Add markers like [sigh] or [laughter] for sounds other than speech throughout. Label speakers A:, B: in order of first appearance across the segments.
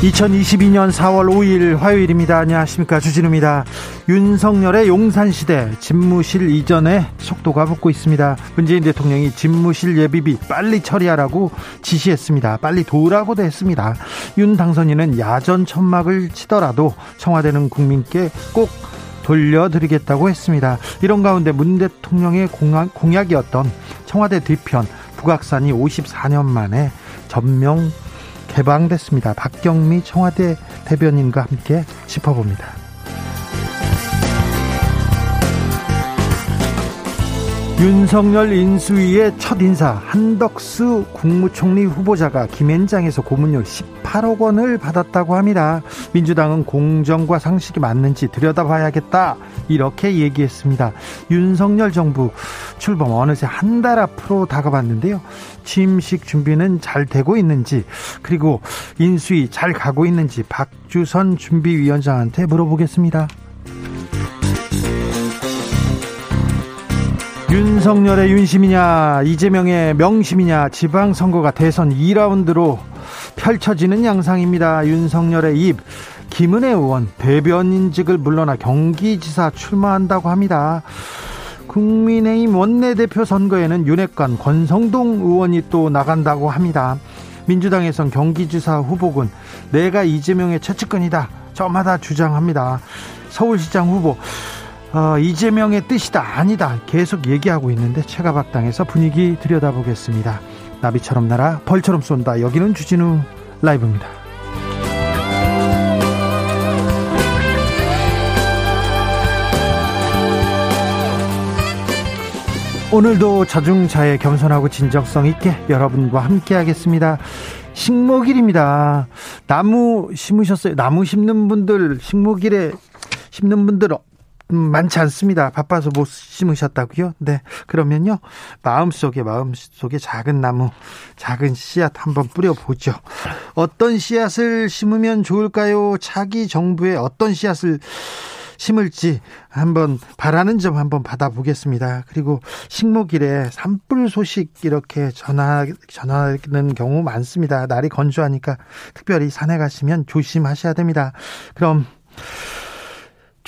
A: 2022년 4월 5일 화요일입니다. 안녕하십니까. 주진우입니다. 윤석열의 용산시대 집무실 이전에 속도가 붙고 있습니다. 문재인 대통령이 집무실 예비비 빨리 처리하라고 지시했습니다. 빨리 도우라고도 했습니다. 윤 당선인은 야전 천막을 치더라도 청와대는 국민께 꼭 돌려드리겠다고 했습니다. 이런 가운데 문 대통령의 공약, 이었던 청와대 뒤편 북악산이 54년 만에 전명 개방됐습니다. 박경미 청와대 대변인과 함께 짚어봅니다. 윤석열 인수위의 첫 인사 한덕수 국무총리 후보자가 김앤장에서 고문료 18억 원을 받았다고 합니다. 민주당은 공정과 상식이 맞는지 들여다봐야겠다 이렇게 얘기했습니다. 윤석열 정부 출범 어느새 한 달 앞으로 다가왔는데요. 취임식 준비는 잘 되고 있는지 그리고 인수위 잘 가고 있는지 박주선 준비위원장한테 물어보겠습니다. 윤석열의 윤심이냐 이재명의 명심이냐 지방선거가 대선 2라운드로 펼쳐지는 양상입니다. 윤석열의 입 김은혜 의원 대변인직을 물러나 경기지사 출마한다고 합니다. 국민의힘 원내대표 선거에는 윤핵관 권성동 의원이 또 나간다고 합니다. 민주당에선 경기지사 후보군 내가 이재명의 최측근이다 저마다 주장합니다. 서울시장 후보 어, 이재명의 뜻이다 아니다 계속 얘기하고 있는데 체가박당에서 분위기 들여다보겠습니다. 나비처럼 날아 벌처럼 쏜다. 여기는 주진우 라이브입니다. 오늘도 자중자애 겸손하고 진정성 있게 여러분과 함께 하겠습니다. 식목일입니다. 나무 심으셨어요? 나무 심는 분들, 식목일에 심는 분들 음, 많지 않습니다. 바빠서 못 심으셨다고요? 네. 그러면요. 마음속에 마음속에 작은 나무, 작은 씨앗 한번 뿌려 보죠. 어떤 씨앗을 심으면 좋을까요? 차기 정부에 어떤 씨앗을 심을지 한번 바라는 점 한번 받아보겠습니다. 그리고 식목일에 산불 소식 이렇게 전화 전하는 경우 많습니다. 날이 건조하니까 특별히 산에 가시면 조심하셔야 됩니다. 그럼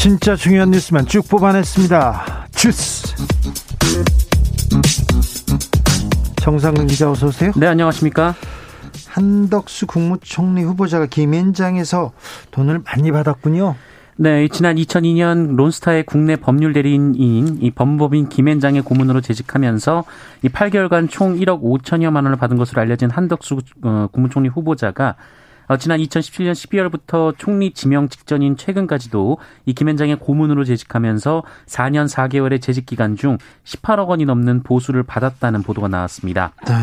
A: 진짜 중요한 뉴스만 쭉 뽑아냈습니다. 주스. 정상근 기자 어서 오세요.
B: 네, 안녕하십니까?
A: 한덕수 국무총리 후보자가 김앤장에서 돈을 많이 받았군요.
B: 네, 지난 2002년 론스타의 국내 법률 대리인인 이 법무법인 김앤장의 고문으로 재직하면서 이 8개월간 총 1억 5천여만 원을 받은 것으로 알려진 한덕수 어, 국무총리 후보자가 어, 지난 2017년 12월부터 총리 지명 직전인 최근까지도 이 김현장의 고문으로 재직하면서 4년 4개월의 재직 기간 중 18억 원이 넘는 보수를 받았다는 보도가 나왔습니다. 네.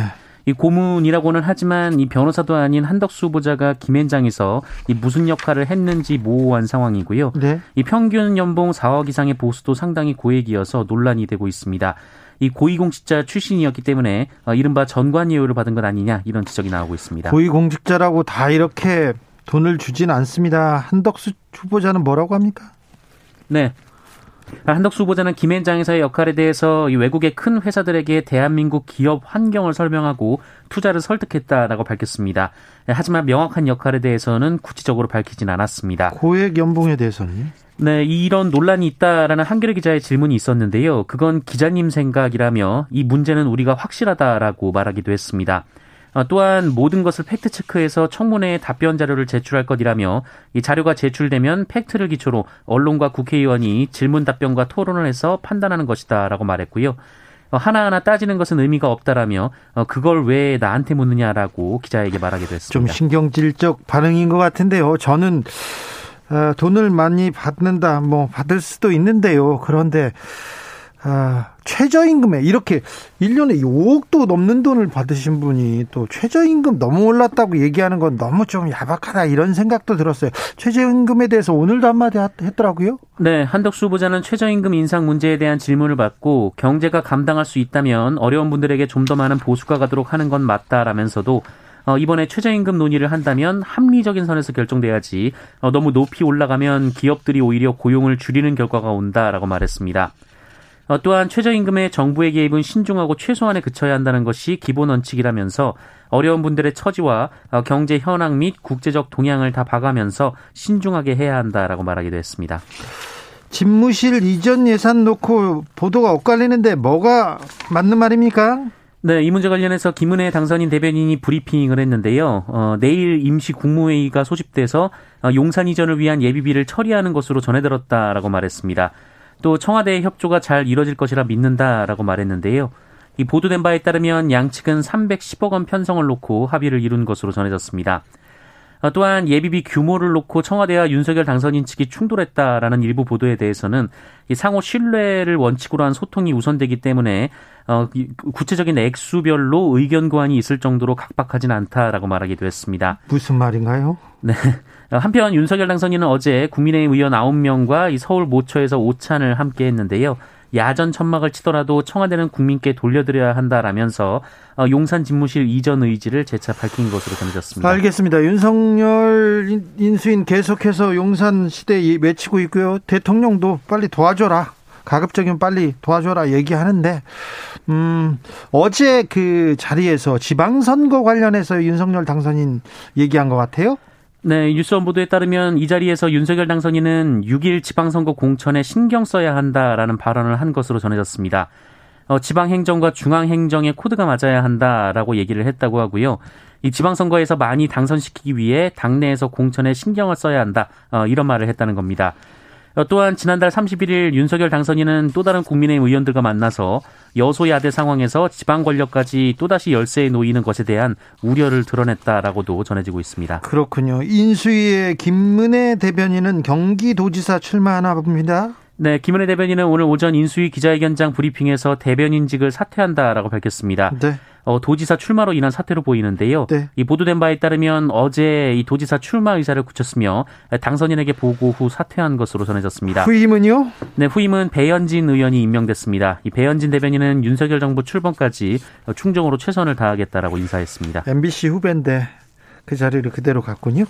B: 이 고문이라고는 하지만 이 변호사도 아닌 한덕수 후보자가 김현장에서 이 무슨 역할을 했는지 모호한 상황이고요. 네. 이 평균 연봉 4억 이상의 보수도 상당히 고액이어서 논란이 되고 있습니다. 이 고위공직자 출신이었기 때문에 어, 이른바 전관 예우를 받은 것 아니냐 이런 지적이 나오고 있습니다.
A: 고위공직자라고 다 이렇게 돈을 주진 않습니다. 한덕수 후보자는 뭐라고 합니까?
B: 네. 한덕수 후보자는 김앤장 에서의 역할에 대해서 외국의 큰 회사들에게 대한민국 기업 환경을 설명하고 투자를 설득했다라고 밝혔습니다. 하지만 명확한 역할에 대해서는 구체적으로 밝히진 않았습니다.
A: 고액 연봉에 대해서는?
B: 네, 이런 논란이 있다라는 한겨레 기자의 질문이 있었는데요. 그건 기자님 생각이라며 이 문제는 우리가 확실하다라고 말하기도 했습니다. 어, 또한 모든 것을 팩트 체크해서 청문회에 답변 자료를 제출할 것이라며 이 자료가 제출되면 팩트를 기초로 언론과 국회의원이 질문 답변과 토론을 해서 판단하는 것이다라고 말했고요. 어, 하나하나 따지는 것은 의미가 없다라며 어, 그걸 왜 나한테 묻느냐라고 기자에게 말하기도 했습니다.
A: 좀 신경질적 반응인 것 같은데요. 저는 돈을 많이 받는다, 뭐 받을 수도 있는데요. 그런데 아, 최저임금에 이렇게 1년에 5억도 넘는 돈을 받으신 분이 또 최저임금 너무 올랐다고 얘기하는 건 너무 좀 야박하다 이런 생각도 들었어요. 최저임금에 대해서 오늘도 한마디 했더라고요.
B: 네, 한덕수 후보자는 최저임금 인상 문제에 대한 질문을 받고 경제가 감당할 수 있다면 어려운 분들에게 좀 더 많은 보수가 가도록 하는 건 맞다라면서도 어, 이번에 최저임금 논의를 한다면 합리적인 선에서 결정돼야지 어, 너무 높이 올라가면 기업들이 오히려 고용을 줄이는 결과가 온다라고 말했습니다. 어, 또한 최저임금의 정부의 개입은 신중하고 최소한에 그쳐야 한다는 것이 기본 원칙이라면서 어려운 분들의 처지와 어, 경제 현황 및 국제적 동향을 다 봐가면서 신중하게 해야 한다라고 말하기도 했습니다.
A: 집무실 이전 예산 놓고 보도가 엇갈리는데 뭐가 맞는 말입니까?
B: 네, 이 문제 관련해서 김은혜 당선인 대변인이 브리핑을 했는데요. 어, 내일 임시 국무회의가 소집돼서 어, 용산 이전을 위한 예비비를 처리하는 것으로 전해들었다라고 말했습니다. 또 청와대의 협조가 잘 이뤄질 것이라 믿는다라고 말했는데요. 이 보도된 바에 따르면 양측은 310억 원 편성을 놓고 합의를 이룬 것으로 전해졌습니다. 어, 또한 예비비 규모를 놓고 청와대와 윤석열 당선인 측이 충돌했다라는 일부 보도에 대해서는 상호 신뢰를 원칙으로 한 소통이 우선되기 때문에 어, 구체적인 액수별로 의견 고안이 있을 정도로 각박하진 않다라고 말하기도 했습니다.
A: 무슨 말인가요?
B: 네. 한편 윤석열 당선인은 어제 국민의힘 의원 9명과 이 서울 모처에서 오찬을 함께 했는데요. 야전 천막을 치더라도 청와대는 국민께 돌려드려야 한다라면서 어, 용산 집무실 이전 의지를 재차 밝힌 것으로 전해졌습니다.
A: 알겠습니다. 윤석열 인수인 계속해서 용산 시대 외치고 있고요. 대통령도 빨리 도와줘라. 가급적이면 빨리 도와줘라 얘기하는데 음, 어제 그 자리에서 지방선거 관련해서 윤석열 당선인 얘기한 것 같아요.
B: 네, 뉴스 원 보도에 따르면 이 자리에서 윤석열 당선인은 6일 지방선거 공천에 신경 써야 한다라는 발언을 한 것으로 전해졌습니다. 어, 지방행정과 중앙행정의 코드가 맞아야 한다라고 얘기를 했다고 하고요. 이 지방선거에서 많이 당선시키기 위해 당내에서 공천에 신경을 써야 한다. 어, 이런 말을 했다는 겁니다. 어, 또한 지난달 31일 윤석열 당선인은 또 다른 국민의힘 의원들과 만나서 여소야대 상황에서 지방 권력까지 또다시 열세에 놓이는 것에 대한 우려를 드러냈다라고도 전해지고 있습니다.
A: 그렇군요. 인수위의 김문혜 대변인은 경기도지사 출마하나 봅니다.
B: 네, 김은혜 대변인은 오늘 오전 인수위 기자회견장 브리핑에서 대변인직을 사퇴한다라고 밝혔습니다. 네. 어, 도지사 출마로 인한 사태로 보이는데요. 네. 이 보도된 바에 따르면 어제 이 도지사 출마 의사를 굳혔으며 당선인에게 보고 후 사퇴한 것으로 전해졌습니다.
A: 후임은요?
B: 네, 후임은 배현진 의원이 임명됐습니다. 이 배현진 대변인은 윤석열 정부 출범까지 충정으로 최선을 다하겠다라고 인사했습니다.
A: MBC 후배인데 그 자리를 그대로 갔군요.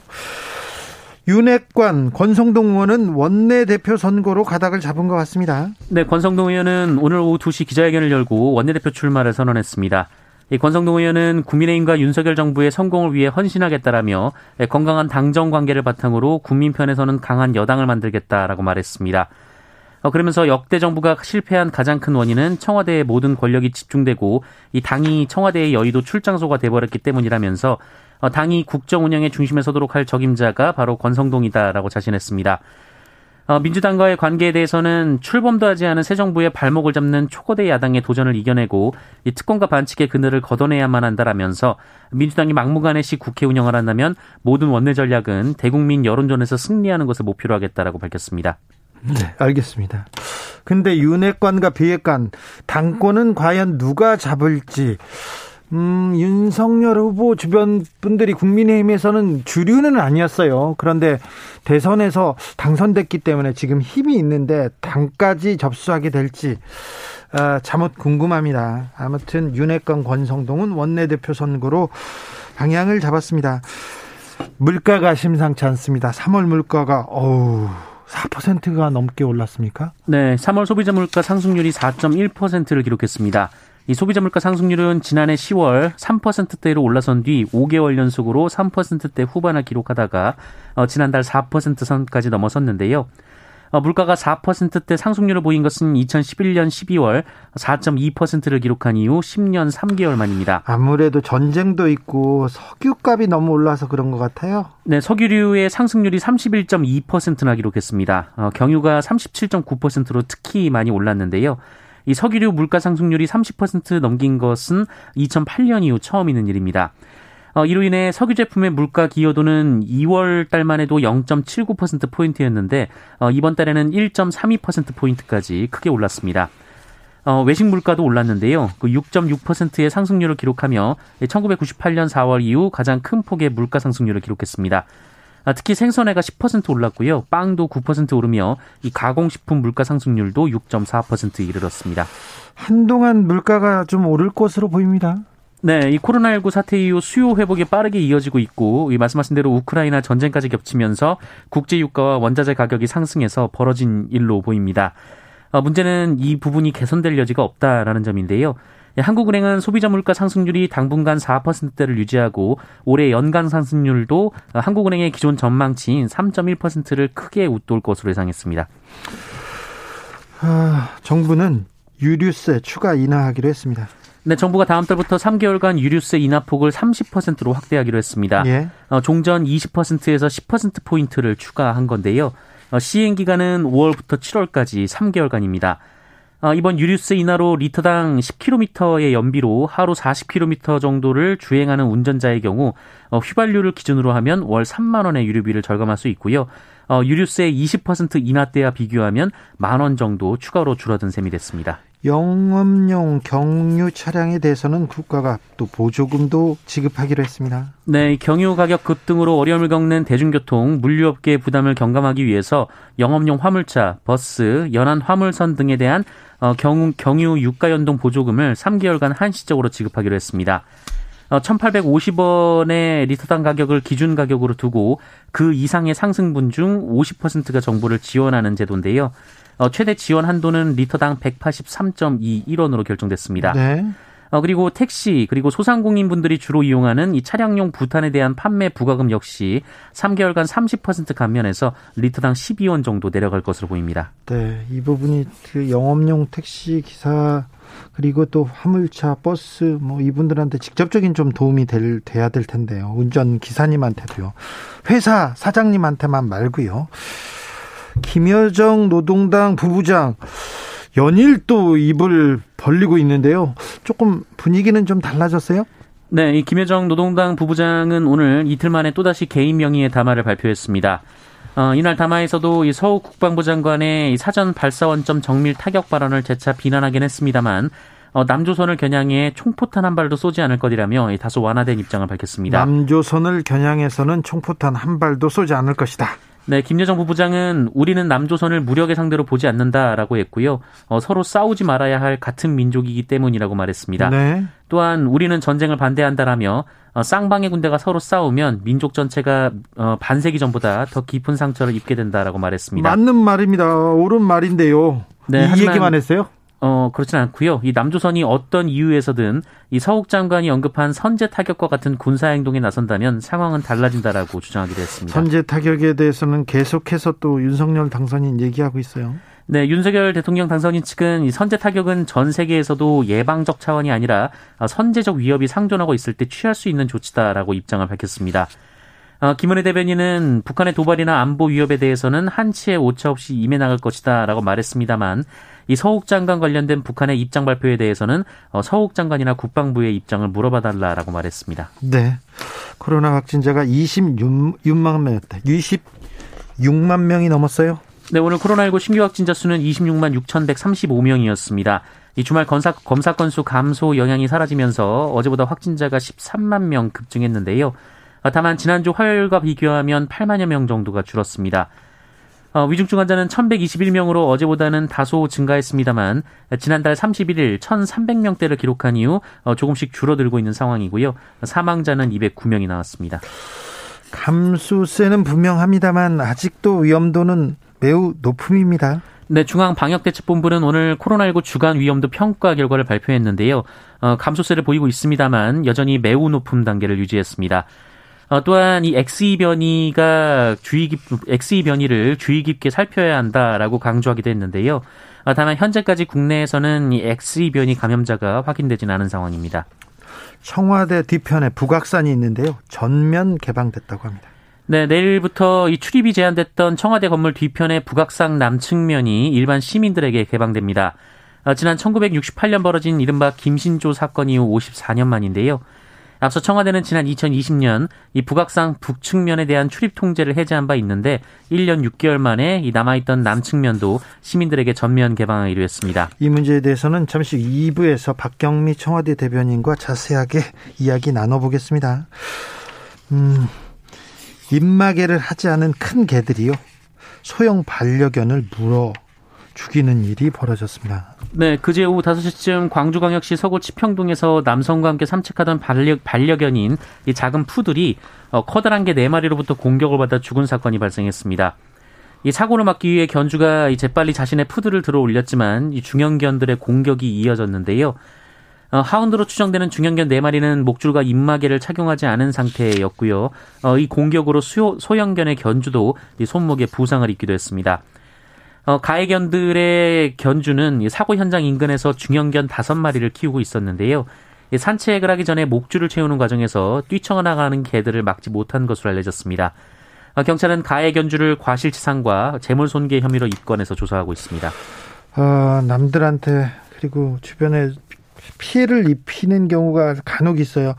A: 윤핵관 권성동 의원은 원내대표 선거로 가닥을 잡은 것 같습니다.
B: 네, 권성동 의원은 오늘 오후 2시 기자회견을 열고 원내대표 출마를 선언했습니다. 이 권성동 의원은 국민의힘과 윤석열 정부의 성공을 위해 헌신하겠다라며 건강한 당정 관계를 바탕으로 국민 편에서는 강한 여당을 만들겠다라고 말했습니다. 어, 그러면서 역대 정부가 실패한 가장 큰 원인은 청와대의 모든 권력이 집중되고 이 당이 청와대의 여의도 출장소가 돼버렸기 때문이라면서 어, 당이 국정 운영의 중심에 서도록 할 적임자가 바로 권성동이다라고 자신했습니다. 어, 민주당과의 관계에 대해서는 출범도 하지 않은 새 정부의 발목을 잡는 초거대 야당의 도전을 이겨내고 이 특권과 반칙의 그늘을 걷어내야만 한다라면서 민주당이 막무가내시 국회 운영을 한다면 모든 원내 전략은 대국민 여론전에서 승리하는 것을 목표로 하겠다라고 밝혔습니다.
A: 네, 알겠습니다. 근데 윤핵관과 비핵관 당권은 과연 누가 잡을지 음, 윤석열 후보 주변 분들이 국민의힘에서는 주류는 아니었어요. 그런데 대선에서 당선됐기 때문에 지금 힘이 있는데 당까지 접수하게 될지 어, 잠옷 궁금합니다. 아무튼 윤핵관 권성동은 원내대표 선거로 방향을 잡았습니다. 물가가 심상치 않습니다. 3월 물가가 어우 4%가 넘게 올랐습니까?
B: 네, 3월 소비자 물가 상승률이 4.1%를 기록했습니다. 이 소비자 물가 상승률은 지난해 10월 3%대로 올라선 뒤 5개월 연속으로 3%대 후반을 기록하다가 어, 지난달 4% 선까지 넘어섰는데요. 어, 물가가 4%대 상승률을 보인 것은 2011년 12월 4.2%를 기록한 이후 10년 3개월 만입니다.
A: 아무래도 전쟁도 있고 석유값이 너무 올라서 그런 것 같아요.
B: 네, 석유류의 상승률이 31.2%나 기록했습니다. 어, 경유가 37.9%로 특히 많이 올랐는데요. 이 석유류 물가 상승률이 30% 넘긴 것은 2008년 이후 처음 있는 일입니다. 어, 이로 인해 석유 제품의 물가 기여도는 2월 달만 해도 0.79% 포인트였는데 어, 이번 달에는 1.32% 포인트까지 크게 올랐습니다. 어, 외식 물가도 올랐는데요. 그 6.6%의 상승률을 기록하며 1998년 4월 이후 가장 큰 폭의 물가 상승률을 기록했습니다. 아, 특히 생선회가 10% 올랐고요. 빵도 9% 오르며 이 가공식품 물가 상승률도 6.4% 이르렀습니다.
A: 한동안 물가가 좀 오를 것으로 보입니다.
B: 네, 이 코로나19 사태 이후 수요 회복이 빠르게 이어지고 있고, 이 말씀하신 대로 우크라이나 전쟁까지 겹치면서 국제 유가와 원자재 가격이 상승해서 벌어진 일로 보입니다. 어, 문제는 이 부분이 개선될 여지가 없다라는 점인데요. 예, 한국은행은 소비자 물가 상승률이 당분간 4%대를 유지하고 올해 연간 상승률도 한국은행의 기존 전망치인 3.1%를 크게 웃돌 것으로 예상했습니다.
A: 아, 정부는 유류세 추가 인하하기로 했습니다.
B: 네, 정부가 다음 달부터 3개월간 유류세 인하폭을 30%로 확대하기로 했습니다. 예. 어, 종전 20%에서 10%포인트를 추가한 건데요. 어, 시행 기간은 5월부터 7월까지 3개월간입니다. 어, 이번 유류세 인하로 리터당 10km의 연비로 하루 40km 정도를 주행하는 운전자의 경우 어, 휘발유를 기준으로 하면 월 3만 원의 유류비를 절감할 수 있고요. 어, 유류세 20% 인하 때와 비교하면 만 원 정도 추가로 줄어든 셈이 됐습니다.
A: 영업용 경유 차량에 대해서는 국가가 또 보조금도 지급하기로 했습니다.
B: 네, 경유 가격 급등으로 어려움을 겪는 대중교통, 물류업계의 부담을 경감하기 위해서 영업용 화물차, 버스, 연안 화물선 등에 대한 어, 경유, 경유 유가 연동 보조금을 3개월간 한시적으로 지급하기로 했습니다. 어, 1,850원의 리터당 가격을 기준 가격으로 두고 그 이상의 상승분 중 50%가 정부를 지원하는 제도인데요. 어, 최대 지원 한도는 리터당 183.21원으로 결정됐습니다. 네. 어, 그리고 택시 그리고 소상공인분들이 주로 이용하는 이 차량용 부탄에 대한 판매 부과금 역시 3개월간 30% 감면해서 리터당 12원 정도 내려갈 것으로 보입니다.
A: 네, 이 부분이 그 영업용 택시 기사 그리고 또 화물차, 버스 뭐 이분들한테 직접적인 좀 도움이 될 돼야 될 텐데요. 운전 기사님한테도요. 회사 사장님한테만 말고요. 김여정 노동당 부부장 연일 또 입을 벌리고 있는데요. 조금 분위기는 좀 달라졌어요?
B: 네, 이 김여정 노동당 부부장은 오늘 이틀 만에 또다시 개인 명의의 담화를 발표했습니다. 어, 이날 담화에서도 이 서욱 국방부 장관의 사전 발사원점 정밀 타격 발언을 재차 비난하긴 했습니다만 어, 남조선을 겨냥해 총포탄 한 발도 쏘지 않을 것이라며 다소 완화된 입장을 밝혔습니다.
A: 남조선을 겨냥해서는 총포탄 한 발도 쏘지 않을 것이다.
B: 네, 김여정 부부장은 우리는 남조선을 무력의 상대로 보지 않는다라고 했고요. 어, 서로 싸우지 말아야 할 같은 민족이기 때문이라고 말했습니다. 네. 또한 우리는 전쟁을 반대한다라며 어, 쌍방의 군대가 서로 싸우면 민족 전체가 어, 반세기 전보다 더 깊은 상처를 입게 된다라고 말했습니다.
A: 맞는 말입니다. 옳은 말인데요. 네, 이 얘기만 했어요?
B: 어, 그렇진 않고요. 이 남조선이 어떤 이유에서든 이 서욱 장관이 언급한 선제 타격과 같은 군사 행동에 나선다면 상황은 달라진다라고 주장하기도 했습니다.
A: 선제 타격에 대해서는 계속해서 또 윤석열 당선인 얘기하고 있어요.
B: 네, 윤석열 대통령 당선인 측은 이 선제 타격은 전 세계에서도 예방적 차원이 아니라 선제적 위협이 상존하고 있을 때 취할 수 있는 조치다라고 입장을 밝혔습니다. 어, 김은혜 대변인은 북한의 도발이나 안보 위협에 대해서는 한치의 오차 없이 임해 나갈 것이다라고 말했습니다만 이 서욱 장관 관련된 북한의 입장 발표에 대해서는 어, 서욱 장관이나 국방부의 입장을 물어봐 달라라고 말했습니다.
A: 네. 코로나 확진자가 26만 명, 26만 명이 넘었어요.
B: 네, 오늘 코로나19 신규 확진자 수는 26만 6,135명이었습니다. 이 주말 검사, 검사 건수 감소 영향이 사라지면서 어제보다 확진자가 13만 명 급증했는데요. 다만 지난주 화요일과 비교하면 8만여 명 정도가 줄었습니다. 어, 위중증 환자는 1121명으로 어제보다는 다소 증가했습니다만 지난달 31일 1300명대를 기록한 이후 어, 조금씩 줄어들고 있는 상황이고요. 사망자는 209명이 나왔습니다.
A: 감수세는 분명합니다만 아직도 위험도는 매우 높음입니다.
B: 네, 중앙방역대책본부는 오늘 코로나19 주간 위험도 평가 결과를 발표했는데요. 어, 감소세를 보이고 있습니다만 여전히 매우 높은 단계를 유지했습니다. 어, 또한 이 XE 변이가 주의 깊, XE 변이를 주의 깊게 살펴야 한다라고 강조하기도 했는데요. 어, 다만 현재까지 국내에서는 이 XE 변이 감염자가 확인되진 않은 상황입니다.
A: 청와대 뒤편에 북악산이 있는데요. 전면 개방됐다고 합니다.
B: 네, 내일부터 이 출입이 제한됐던 청와대 건물 뒤편의 북악산 남측면이 일반 시민들에게 개방됩니다. 어, 지난 1968년 벌어진 이른바 김신조 사건 이후 54년 만인데요. 앞서 청와대는 지난 2020년 이 북악산 북측면에 대한 출입 통제를 해제한 바 있는데 1년 6개월 만에 이 남아있던 남측면도 시민들에게 전면 개방하기로 했습니다.
A: 이 문제에 대해서는 잠시 2부에서 박경미 청와대 대변인과 자세하게 이야기 나눠보겠습니다. 음, 입마개를 하지 않은 큰 개들이요. 소형 반려견을 물어 죽이는 일이 벌어졌습니다.
B: 네, 그제 오후 5시쯤 광주광역시 서구 치평동에서 남성과 함께 산책하던 반려, 반려견인 이 작은 푸들이 어, 커다란 개 4마리로부터 공격을 받아 죽은 사건이 발생했습니다. 이 사고를 막기 위해 견주가 이 재빨리 자신의 푸들을 들어 올렸지만 이 중형견들의 공격이 이어졌는데요. 어, 하운드로 추정되는 중형견 4마리는 목줄과 입마개를 착용하지 않은 상태였고요. 어, 이 공격으로 수요, 소형견의 견주도 이 손목에 부상을 입기도 했습니다. 어, 가해견들의 견주는 사고 현장 인근에서 중형견 5마리를 키우고 있었는데요. 산책을 하기 전에 목줄을 채우는 과정에서 뛰쳐나가는 개들을 막지 못한 것으로 알려졌습니다. 어, 경찰은 가해 견주를 과실치상과 재물손괴 혐의로 입건해서 조사하고 있습니다.
A: 어, 남들한테 그리고 주변에 피해를 입히는 경우가 간혹 있어요.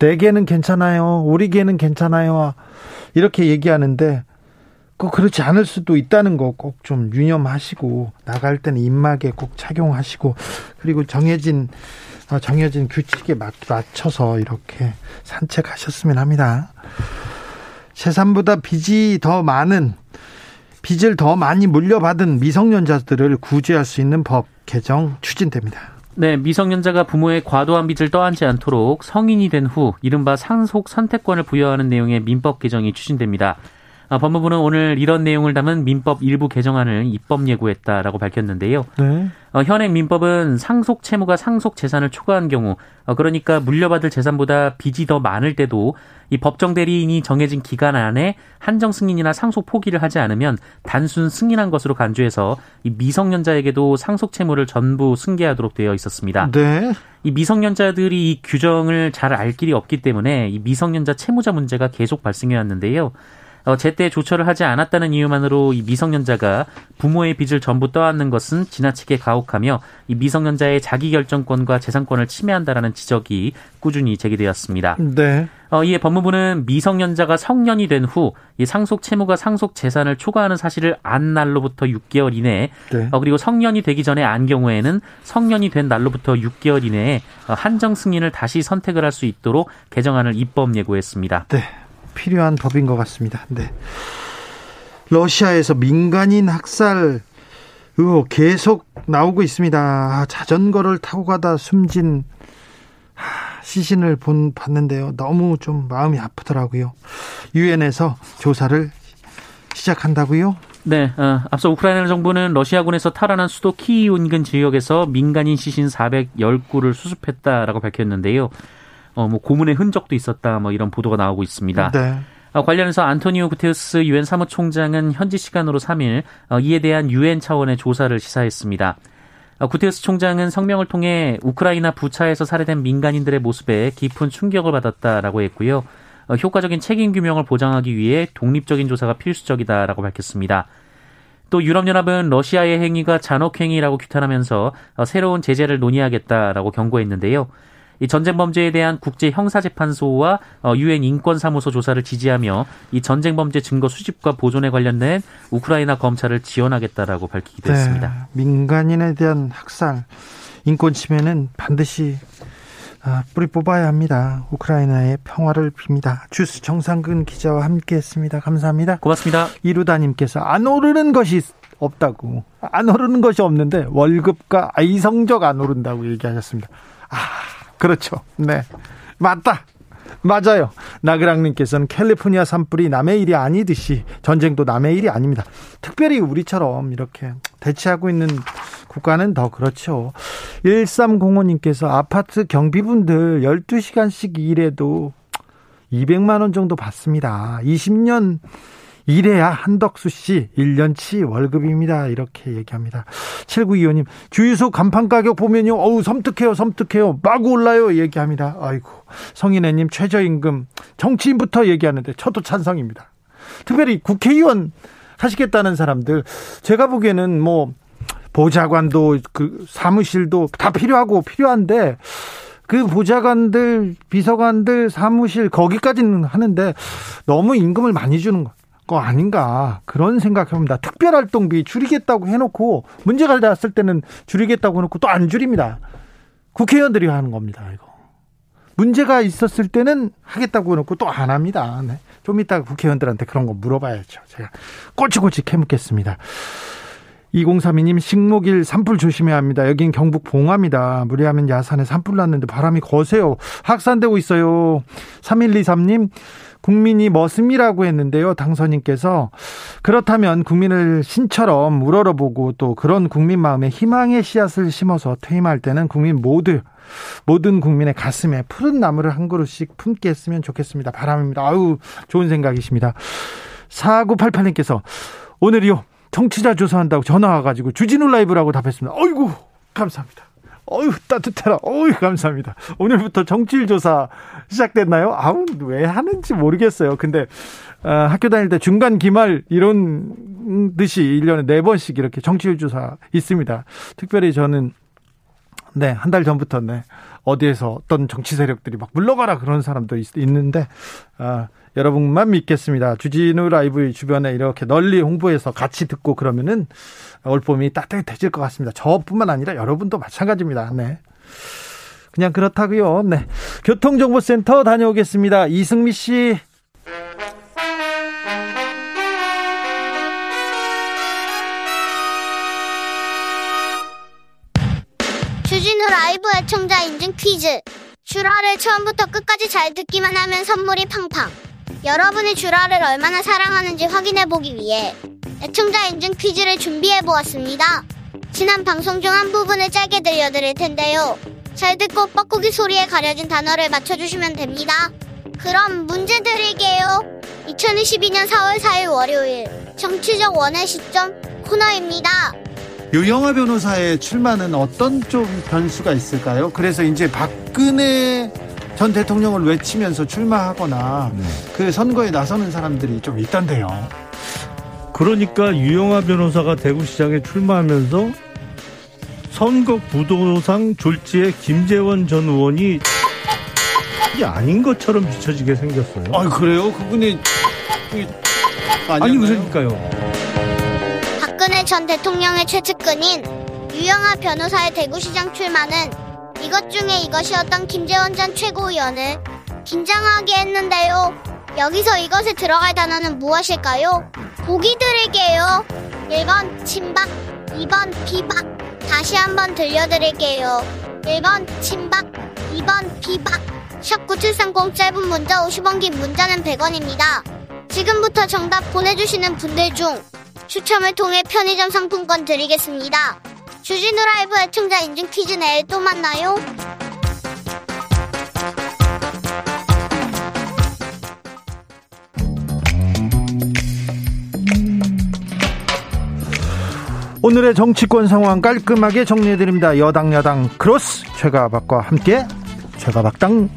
A: 내 개는 괜찮아요. 우리 개는 괜찮아요. 이렇게 얘기하는데 꼭 그렇지 않을 수도 있다는 거 꼭 좀 유념하시고 나갈 때는 입막에 꼭 착용하시고 그리고 정해진 어, 정해진 규칙에 맞춰서 이렇게 산책하셨으면 합니다. 재산보다 빚이 더 많은 빚을 더 많이 물려받은 미성년자들을 구제할 수 있는 법 개정 추진됩니다.
B: 네, 미성년자가 부모의 과도한 빚을 떠안지 않도록 성인이 된 후 이른바 상속 선택권을 부여하는 내용의 민법 개정이 추진됩니다. 아, 법무부는 오늘 이런 내용을 담은 민법 일부 개정안을 입법 예고했다라고 밝혔는데요. 네. 어, 현행 민법은 상속 채무가 상속 재산을 초과한 경우, 어, 그러니까 물려받을 재산보다 빚이 더 많을 때도 이 법정 대리인이 정해진 기간 안에 한정 승인이나 상속 포기를 하지 않으면 단순 승인한 것으로 간주해서 이 미성년자에게도 상속 채무를 전부 승계하도록 되어 있었습니다. 네. 이 미성년자들이 이 규정을 잘 알 길이 없기 때문에 이 미성년자 채무자 문제가 계속 발생해 왔는데요. 어, 제때 조처를 하지 않았다는 이유만으로 이 미성년자가 부모의 빚을 전부 떠안는 것은 지나치게 가혹하며 이 미성년자의 자기 결정권과 재산권을 침해한다라는 지적이 꾸준히 제기되었습니다. 네. 어, 이에 법무부는 미성년자가 성년이 된 후 이 상속 채무가 상속 재산을 초과하는 사실을 안 날로부터 6개월 이내에 네. 어, 그리고 성년이 되기 전에 안 경우에는 성년이 된 날로부터 6개월 이내에 어, 한정 승인을 다시 선택을 할 수 있도록 개정안을 입법 예고했습니다.
A: 네. 필요한 법인 것 같습니다. 네. 러시아에서 민간인 학살 의혹 계속 나오고 있습니다. 아, 자전거를 타고 가다 숨진 시신을 본 봤는데요. 너무 좀 마음이 아프더라고요. 유엔에서 조사를 시작한다고요?
B: 네, 어, 앞서 우크라이나 정부는 러시아군에서 탈환한 수도 키이우 인근 지역에서 민간인 시신 410구를 수습했다라고 밝혔는데요. 어, 뭐 고문의 흔적도 있었다 뭐 이런 보도가 나오고 있습니다. 네. 어, 관련해서 안토니오 구테우스 유엔 사무총장은 현지 시간으로 3일 어, 이에 대한 유엔 차원의 조사를 시사했습니다. 어, 구테우스 총장은 성명을 통해 우크라이나 부차에서 살해된 민간인들의 모습에 깊은 충격을 받았다라고 했고요. 어, 효과적인 책임 규명을 보장하기 위해 독립적인 조사가 필수적이다라고 밝혔습니다. 또 유럽연합은 러시아의 행위가 잔혹행위라고 규탄하면서 어, 새로운 제재를 논의하겠다라고 경고했는데요. 이 전쟁 범죄에 대한 국제 형사재판소와 어, 유엔 인권사무소 조사를 지지하며 이 전쟁 범죄 증거 수집과 보존에 관련된 우크라이나 검찰을 지원하겠다라고 밝히기도 네, 했습니다.
A: 민간인에 대한 학살, 인권 침해는 반드시 아, 뿌리 뽑아야 합니다. 우크라이나의 평화를 빕니다. 주스 정상근 기자와 함께했습니다. 감사합니다.
B: 고맙습니다.
A: 이루다님께서 안 오르는 것이 없다고 안 오르는 것이 없는데 월급과 아이 성적 안 오른다고 얘기하셨습니다. 아 그렇죠. 네. 맞다. 맞아요. 나그랑님께서는 캘리포니아 산불이 남의 일이 아니듯이 전쟁도 남의 일이 아닙니다. 특별히 우리처럼 이렇게 대치하고 있는 국가는 더 그렇죠. 1305님께서 아파트 경비분들 12시간씩 일해도 200만 원 정도 받습니다. 20년 이래야 한덕수 씨 1년치 월급입니다. 이렇게 얘기합니다. 7925님, 주유소 간판 가격 보면요. 어우, 섬뜩해요, 섬뜩해요. 마구 올라요. 얘기합니다. 아이고. 성인애님, 최저임금. 정치인부터 얘기하는데 저도 찬성입니다. 특별히 국회의원 하시겠다는 사람들. 제가 보기에는 뭐, 보좌관도 그 사무실도 다 필요하고 필요한데 그 보좌관들, 비서관들 사무실 거기까지는 하는데 너무 임금을 많이 주는 거 아닌가 그런 생각합니다. 특별활동비 줄이겠다고 해놓고 문제가 났을 때는 줄이겠다고 해놓고 또 안 줄입니다. 국회의원들이 하는 겁니다. 이거 문제가 있었을 때는 하겠다고 해놓고 또 안 합니다. 네. 좀 이따가 국회의원들한테 그런 거 물어봐야죠. 제가 꼬치꼬치 캐묻겠습니다. 2032님 식목일 산불 조심해야 합니다. 여긴 경북 봉화입니다. 무리하면 야산에 산불 났는데 바람이 거세요. 확산되고 있어요. 3123님 국민이 머슴이라고 했는데요. 당선인께서 그렇다면 국민을 신처럼 우러러보고 또 그런 국민 마음에 희망의 씨앗을 심어서 퇴임할 때는 국민 모두 모든 국민의 가슴에 푸른 나무를 한 그루씩 품게 했으면 좋겠습니다. 바람입니다. 아유 좋은 생각이십니다. 4988님께서 오늘이요 청취자 조사한다고 전화 와가지고 주진우 라이브라고 답했습니다. 어이구 감사합니다. 어휴 따뜻해라. 어휴 감사합니다. 오늘부터 정치일 조사 시작됐나요? 아우 왜 하는지 모르겠어요. 근데 어, 학교 다닐 때 중간 기말 이런 듯이 1년에 4번씩 이렇게 정치일 조사 있습니다. 특별히 저는 네, 한 달 전부터 네. 어디에서 어떤 정치 세력들이 막 물러가라 그런 사람도 있, 는데 아, 여러분만 믿겠습니다. 주진우 라이브 주변에 이렇게 널리 홍보해서 같이 듣고 그러면은 올봄이 따뜻해질 것 같습니다. 저뿐만 아니라 여러분도 마찬가지입니다. 네. 그냥 그렇다고요. 네. 교통정보센터 다녀오겠습니다. 이승미 씨.
C: 주진우 라이브 애청자 인증 퀴즈. 슈라를 처음부터 끝까지 잘 듣기만 하면 선물이 팡팡. 여러분이 주라를 얼마나 사랑하는지 확인해 보기 위해 애청자 인증 퀴즈를 준비해 보았습니다. 지난 방송 중 한 부분을 짧게 들려드릴 텐데요. 잘 듣고 뻐꾸기 소리에 가려진 단어를 맞춰주시면 됩니다. 그럼 문제 드릴게요. 2022년 4월 4일 월요일 정치적 원의 시점 코너입니다.
A: 유영아 변호사의 출마는 어떤 좀 변수가 있을까요? 그래서 이제 박근혜 전 대통령을 외치면서 출마하거나 네. 그 선거에 나서는 사람들이 좀 있던데요.
D: 그러니까 유영아 변호사가 대구시장에 출마하면서 선거 부도상 졸지에 김재원 전 의원이 이게 아닌 것처럼 비춰지게 생겼어요.
A: 아 그래요? 그분이
D: 아니 그러니까요.
C: 박근혜 전 대통령의 최측근인 유영아 변호사의 대구시장 출마는 이것 중에 이것이었던 김재원 전 최고위원을 긴장하게 했는데요. 여기서 이것에 들어갈 단어는 무엇일까요? 보기 드릴게요. 1번 침박, 2번 비박. 다시 한번 들려드릴게요. 1번 침박, 2번 비박. 샵 9730 짧은 문자 50원 긴 문자는 100원입니다. 지금부터 정답 보내주시는 분들 중 추첨을 통해 편의점 상품권 드리겠습니다. 주진우 라이브 애청자 인증 퀴즈 내일 또 만나요.
A: 오늘의 정치권 상황 깔끔하게 정리해드립니다. 여당 야당 크로스 최가박과 함께 최가박당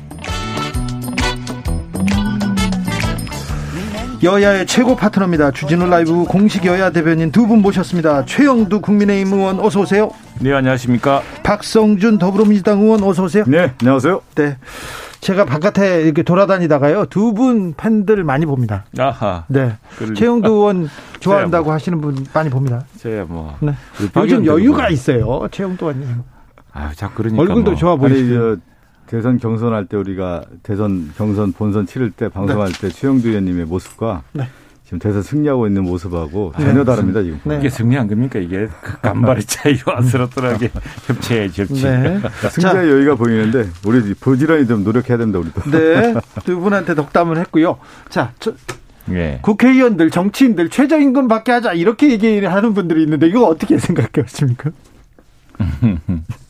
A: 여야의 최고 파트너입니다. 주진우 라이브 공식 여야 대변인 두 분 모셨습니다. 최영두 국민의힘 의원 어서 오세요.
E: 네, 안녕하십니까.
A: 박성준 더불어민주당 의원 어서 오세요.
E: 네, 안녕하세요.
A: 네. 제가 바깥에 이렇게 돌아다니다가요. 두 분 팬들 많이 봅니다.
E: 아하.
A: 네. 그럴... 최영두 의원 좋아한다고 뭐, 하시는 분 많이 봅니다.
E: 제가 뭐.
A: 네. 요즘 여유가 뭐. 있어요. 최영두 의원님.
E: 아, 자, 그러니까.
A: 얼굴도 뭐. 좋아 보이시죠.
E: 대선 경선할 때 우리가 대선 경선 본선 치를 때 방송할 네. 때 최영두 의원님의 모습과 네. 지금 대선 승리하고 있는 모습하고 전혀 다릅니다 지금.
A: 네.
D: 이게 승리한 겁니까? 이게 그 간발의 차이로 [laughs] 안쓰럽더라게 협치해 절치.
A: 네.
E: 승자의 여유가 보이는데 우리 부지런히 좀 노력해야 됩니다 우리도.
A: 네. 두 분한테 덕담을 했고요. 자, 저,
D: 예.
A: 국회의원들, 정치인들 최저임금 받게 하자 이렇게 얘기하는 분들이 있는데 이거 어떻게 생각하십니까? [laughs]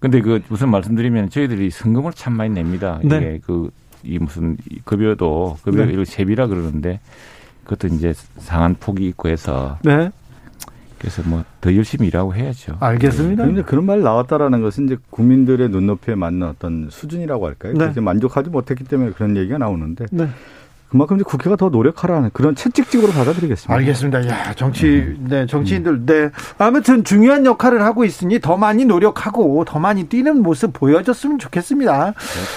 D: 근데 그 무슨 말씀드리면 저희들이 성금을 참 많이 냅니다.
A: 네.
D: 이게 그 이 무슨 급여도 급여
A: 네.
D: 이거 세비라 그러는데 그것도 이제 상한 폭이 있고 해서
A: 네.
D: 그래서 뭐 더 열심히 일하고 해야죠.
A: 알겠습니다.
E: 그런데 그런 말 나왔다라는 것은 이제 국민들의 눈높이에 맞는 어떤 수준이라고 할까요?
A: 네.
E: 그래서 만족하지 못했기 때문에 그런 얘기가 나오는데
A: 네.
E: 그만큼 이제 국회가 더 노력하라는 그런 채찍직으로 받아들이겠습니다.
A: 알겠습니다. 야, 정치, 네, 정치인들, 네. 아무튼 중요한 역할을 하고 있으니 더 많이 노력하고 더 많이 뛰는 모습 보여줬으면 좋겠습니다.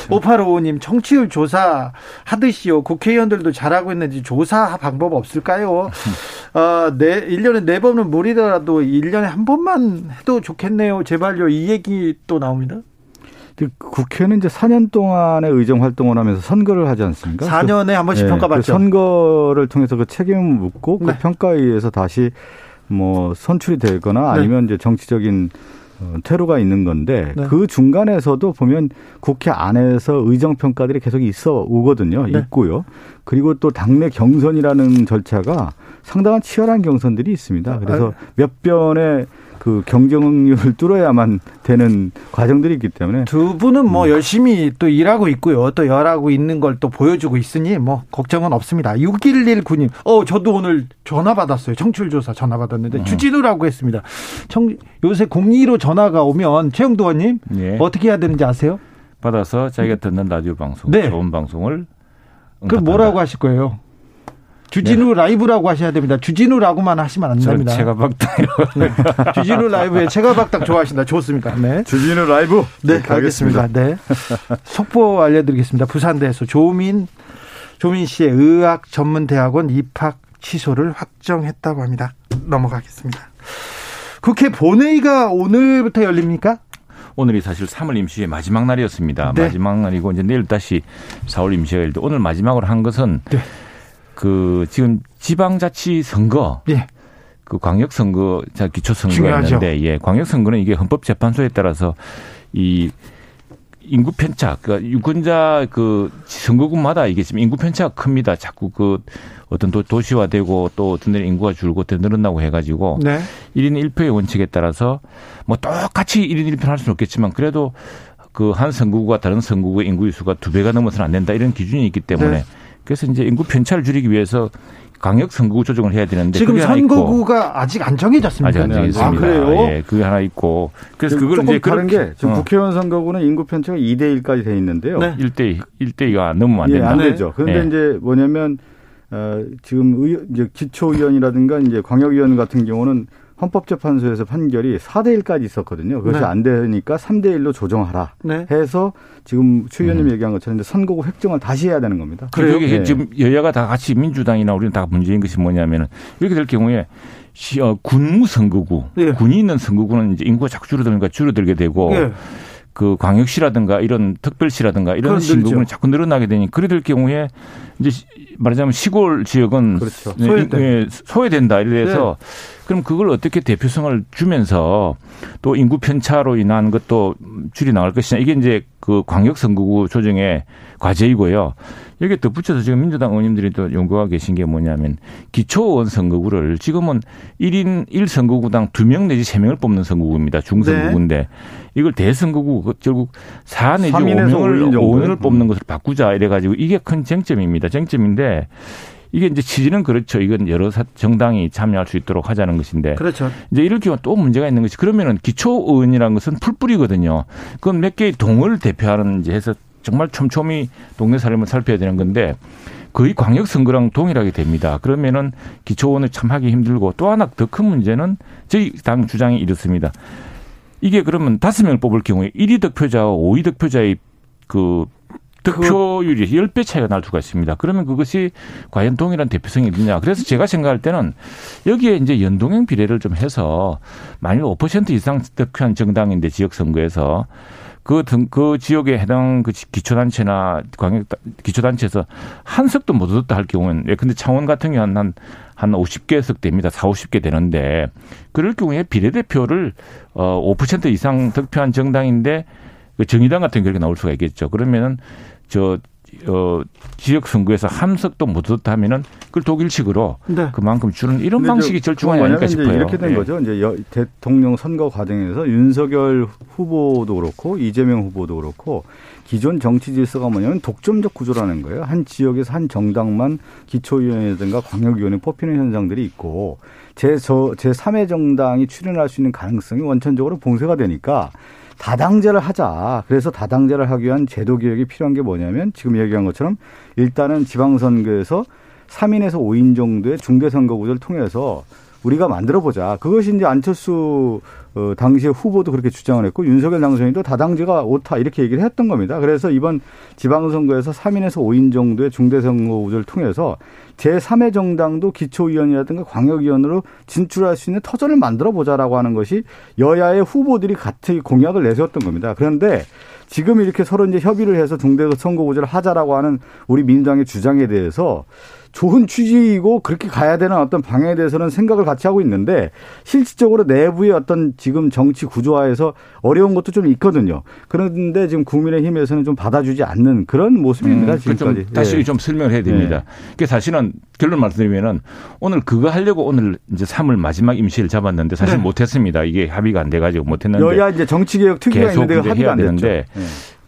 A: 5855님, 청취율 조사 하듯이요. 국회의원들도 잘하고 있는지 조사 방법 없을까요? [laughs] 아, 네, 1년에 네 번은 무리더라도 1년에 한 번만 해도 좋겠네요. 제발요. 이 얘기 또 나옵니다.
E: 국회는 이제 4년 동안의 의정 활동을 하면서 선거를 하지 않습니까?
A: 4년에 한 번씩
E: 네,
A: 평가받죠.
E: 그 선거를 통해서 그 책임을 묻고 그
A: 네.
E: 평가에 의해서 다시 뭐 선출이 되거나
A: 네.
E: 아니면 이제 정치적인 어, 퇴로가 있는 건데
A: 네.
E: 그 중간에서도 보면 국회 안에서 의정 평가들이 계속 있어 오거든요.
A: 네.
E: 있고요. 그리고 또 당내 경선이라는 절차가 상당한 치열한 경선들이 있습니다. 그래서
A: 아.
E: 몇 변의 그 경쟁률을 뚫어야만 되는 과정들이 있기 때문에
A: 두 분은
E: 음.
A: 뭐 열심히 또 일하고 있고요. 또 열하고 있는 걸 또 보여주고 있으니 뭐 걱정은 없습니다. 6119님. 어, 저도 오늘 전화 받았어요. 청출 조사 전화 받았는데
E: 음.
A: 주진우라고 했습니다. 청, 요새 02로 전화가 오면 최영도 의원님
D: 예.
A: 어떻게 해야 되는지 아세요?
D: 받아서 자기가 듣는 라디오 방송,
A: 네.
D: 좋은 방송을
A: 그 뭐라고 하실 거예요? 주진우 라이브라고 하셔야 됩니다. 주진우라고만 하시면 안 됩니다.
D: 제가 박다이라고 [laughs]
A: 네. 주진우 라이브에 체가박닥 좋아하신다. 좋습니다. 네.
E: 주진우 라이브
A: 네,
E: 이렇게
A: 알겠습니다. 네. 속보 알려드리겠습니다. 부산대에서 조민, 조민 씨의 의학 전문 대학원 입학 취소를 확정했다고 합니다. 넘어가겠습니다. 국회 본회의가 오늘부터 열립니까?
D: 오늘이 사실 3월 임시의 마지막 날이었습니다.
A: 네.
D: 마지막 날이고 이제 내일 다시 4월 임시가 열리는데 오늘 마지막으로 한 것은
A: 네.
D: 그 지금 지방자치 선거
A: 예.
D: 그 광역 선거 자 기초. 선거였는데 예 광역 선거는 이게 헌법재판소에 따라서 이 인구 편차 그러니까 유권자 그 선거구마다 이게 지금 인구 편차가 큽니다. 자꾸 그 어떤 도, 도시화되고 또 어떤 데는 인구가 줄고 또 늘어나고 해가지고
A: 네.
D: 1인 1표의 원칙에 따라서 뭐 똑같이 1인 1표 할 수는 없겠지만 그래도 그 한 선거구가 다른 선거구의 인구 수가 두 배가 넘어서는 안 된다 이런 기준이 있기 때문에
A: 네.
D: 그래서 이제 인구 편차를 줄이기 위해서 강력 선거구 조정을 해야 되는데
A: 지금 선거구가 아직 안 정해졌습니다.
D: 아직 안 정했습니다.
A: 아, 그래요?
D: 예, 그게 하나 있고 그래서 그걸 이제
E: 다른
D: 그렇게
E: 게 지금
D: 어,
E: 국회의원 선거구는 인구 편차가 2대 1까지 돼 있는데요.
A: 네.
D: 1대 1대가 넘으면 안
E: 예,
D: 된다.
E: 안 되죠. 그런데
D: 예.
E: 이제 뭐냐면 어, 지금 의, 이제 기초의원이라든가 이제 광역의원 같은 경우는 헌법재판소에서 판결이 4대 1까지 있었거든요. 그것이
A: 네.
E: 안 되니까 3대 1로 조정하라
A: 네.
E: 해서 지금 최 의원님
D: 음.
E: 얘기한 것처럼 선거구 획정을 다시 해야 되는 겁니다.
D: 그래요? 이게
E: 예.
D: 지금 여야가 다 같이 민주당이나 우리는 다 문제인 것이 뭐냐면은 이렇게 될 경우에 시, 어, 군무 선거구,
A: 예.
D: 군이 있는 선거구는 이제 인구가 자꾸 줄어들니까 줄어들게 되고
A: 예.
D: 그 광역시라든가 이런 특별시라든가 이런. 신고는 자꾸 늘어나게 되니 그래 될 경우에 이제 시- 말하자면 시골 지역은
E: 그렇죠.
D: 네. 예, 소외된다 이래서 그럼 그걸 어떻게 대표성을 주면서 또 인구 편차로 인한 것도 줄이 나갈 것이냐 이게 이제 그 광역 선거구 조정의 과제이고요. 여기에 덧붙여서 지금 민주당 의원님들이 또 연구하고 계신 게 뭐냐면 기초의원 선거구를 지금은 1인 1선거구당 2명 내지 3명을 뽑는 선거구입니다. 중선거구인데 이걸 대선거구 그 결국 4 내지
E: 삼인에서
D: 5명을
E: 오인 정도요?
D: 5인을 뽑는 것을 바꾸자 이래 가지고 이게 큰 쟁점입니다. 쟁점인데 이게 이제 취지는 그렇죠. 이건 여러 사- 정당이 참여할 수 있도록 하자는 것인데
A: 그렇죠.
D: 이제 이럴 경우 또 문제가 있는 것이 그러면은 기초 의원이라는 것은 풀뿌리거든요. 그건 몇 개의 동을 대표하는 이제 해서 정말 촘촘히 동네 사람을 살펴야 되는 건데 거의 광역 선거랑 동일하게 됩니다. 그러면은 기초의원을 참 하기 힘들고 또 하나 더 큰 문제는 저희 당 주장이 이렇습니다. 이게 그러면 다섯 명을 뽑을 경우에 1위 득표자와 5위 득표자의 그 득표율이 10배 차이가 날 수가 있습니다. 그러면 그것이 과연 동일한 대표성이 있느냐. 그래서 제가 생각할 때는 여기에 이제 연동형 비례를 좀 해서 만일 5% 이상 득표한 정당인데 지역선거에서 그, 등, 그 지역에 해당 그 기초단체나 광역, 기초단체에서 한 석도 못 얻었다 할 경우는, 예, 근데 창원 같은 경우는 한, 한 50개 석 됩니다. 4, 50개 되는데, 그럴 경우에 비례대표를, 어, 5% 이상 득표한 정당인데, 그 정의당 같은 경우에 나올 수가 있겠죠. 그러면은, 저, 어, 지역 선거에서 함석도 못 얻었다 하면은 그걸 독일식으로 네. 그만큼 주는 이런 방식이 절충하지 않을까 싶어요.
E: 이렇게 된 네. 거죠. 이제 대통령 선거 과정에서 윤석열 후보도 그렇고 이재명 후보도 그렇고 기존 정치 질서가 뭐냐면 독점적 구조라는 거예요. 한 지역에서 한 정당만 기초위원회든가 광역위원회 뽑히는 현상들이 있고 제, 저, 제 3회 정당이 출연할 수 있는 가능성이 원천적으로 봉쇄가 되니까 다당제를 하자. 그래서 다당제를 하기 위한 제도 개혁이 필요한 게 뭐냐면 지금 얘기한 것처럼 일단은 지방선거에서 3인에서 5인 정도의 중대선거 구조를 통해서 우리가 만들어 보자. 그것이 이제 안철수 어, 당시에 후보도 그렇게 주장을 했고 윤석열 당선인도 다당제가 옳다 이렇게 얘기를 했던 겁니다. 그래서 이번 지방선거에서 3인에서 5인 정도의 중대선거 구조를 통해서 제3의 정당도 기초위원이라든가 광역위원으로 진출할 수 있는 터전을 만들어 보자라고 하는 것이 여야의 후보들이 같이 공약을 내세웠던 겁니다. 그런데 지금 이렇게 서로 이제 협의를 해서 중대선거 구조를 하자라고 하는 우리 민주당의 주장에 대해서 좋은 취지이고 그렇게 가야 되는 어떤 방향에 대해서는 생각을 같이 하고 있는데 실질적으로 내부의 어떤 지금 정치 구조화에서 어려운 것도 좀 있거든요. 그런데 지금 국민의힘에서는 좀 받아주지 않는 그런 모습입니다. 음, 지금까지.
D: 좀 다시 예. 좀 설명을 해야 됩니다. 예. 그 사실은 결론 말씀드리면은 오늘 그거 하려고 오늘 이제 3월 마지막 임시를 잡았는데 사실 네. 못했습니다. 이게 합의가 안 돼가지고 못했는데
E: 여야 이제 정치개혁 특위가 있는데 합의가 안 되는데.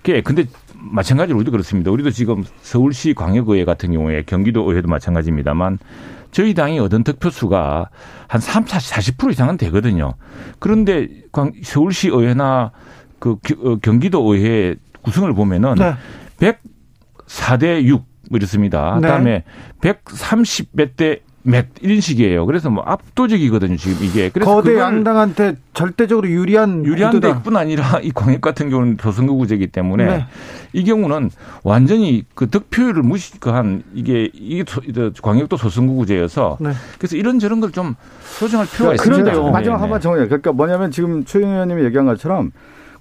D: 예. 근데 마찬가지로 우리도 그렇습니다. 우리도 지금 서울시 광역의회 같은 경우에 경기도 의회도 마찬가지입니다만 저희 당이 얻은 득표수가 한 3, 40, 40% 이상은 되거든요. 그런데 서울시 의회나 그 어, 경기도 의회 구성을 보면은 네. 104대 6 이렇습니다. 네. 그다음에 130몇 대 몇 이런 식이에요. 그래서 뭐 압도적이거든요. 지금 이게. 그래서
A: 거대 양당한테 절대적으로 유리한
D: 유리한 데 뿐 아니라 [laughs] 이 광역 같은 경우는 조선거 구제이기 때문에 네. 이 경우는 완전히 그 득표율을 무시한 이게 이게 광역도 소선거 구제여서 네. 그래서 이런 저런 걸 좀 소정할 필요가 그러니까 있습니다.
E: 마지막 네, 한번 네. 정해요. 그러니까 뭐냐면 지금 최 의원님이 얘기한 것처럼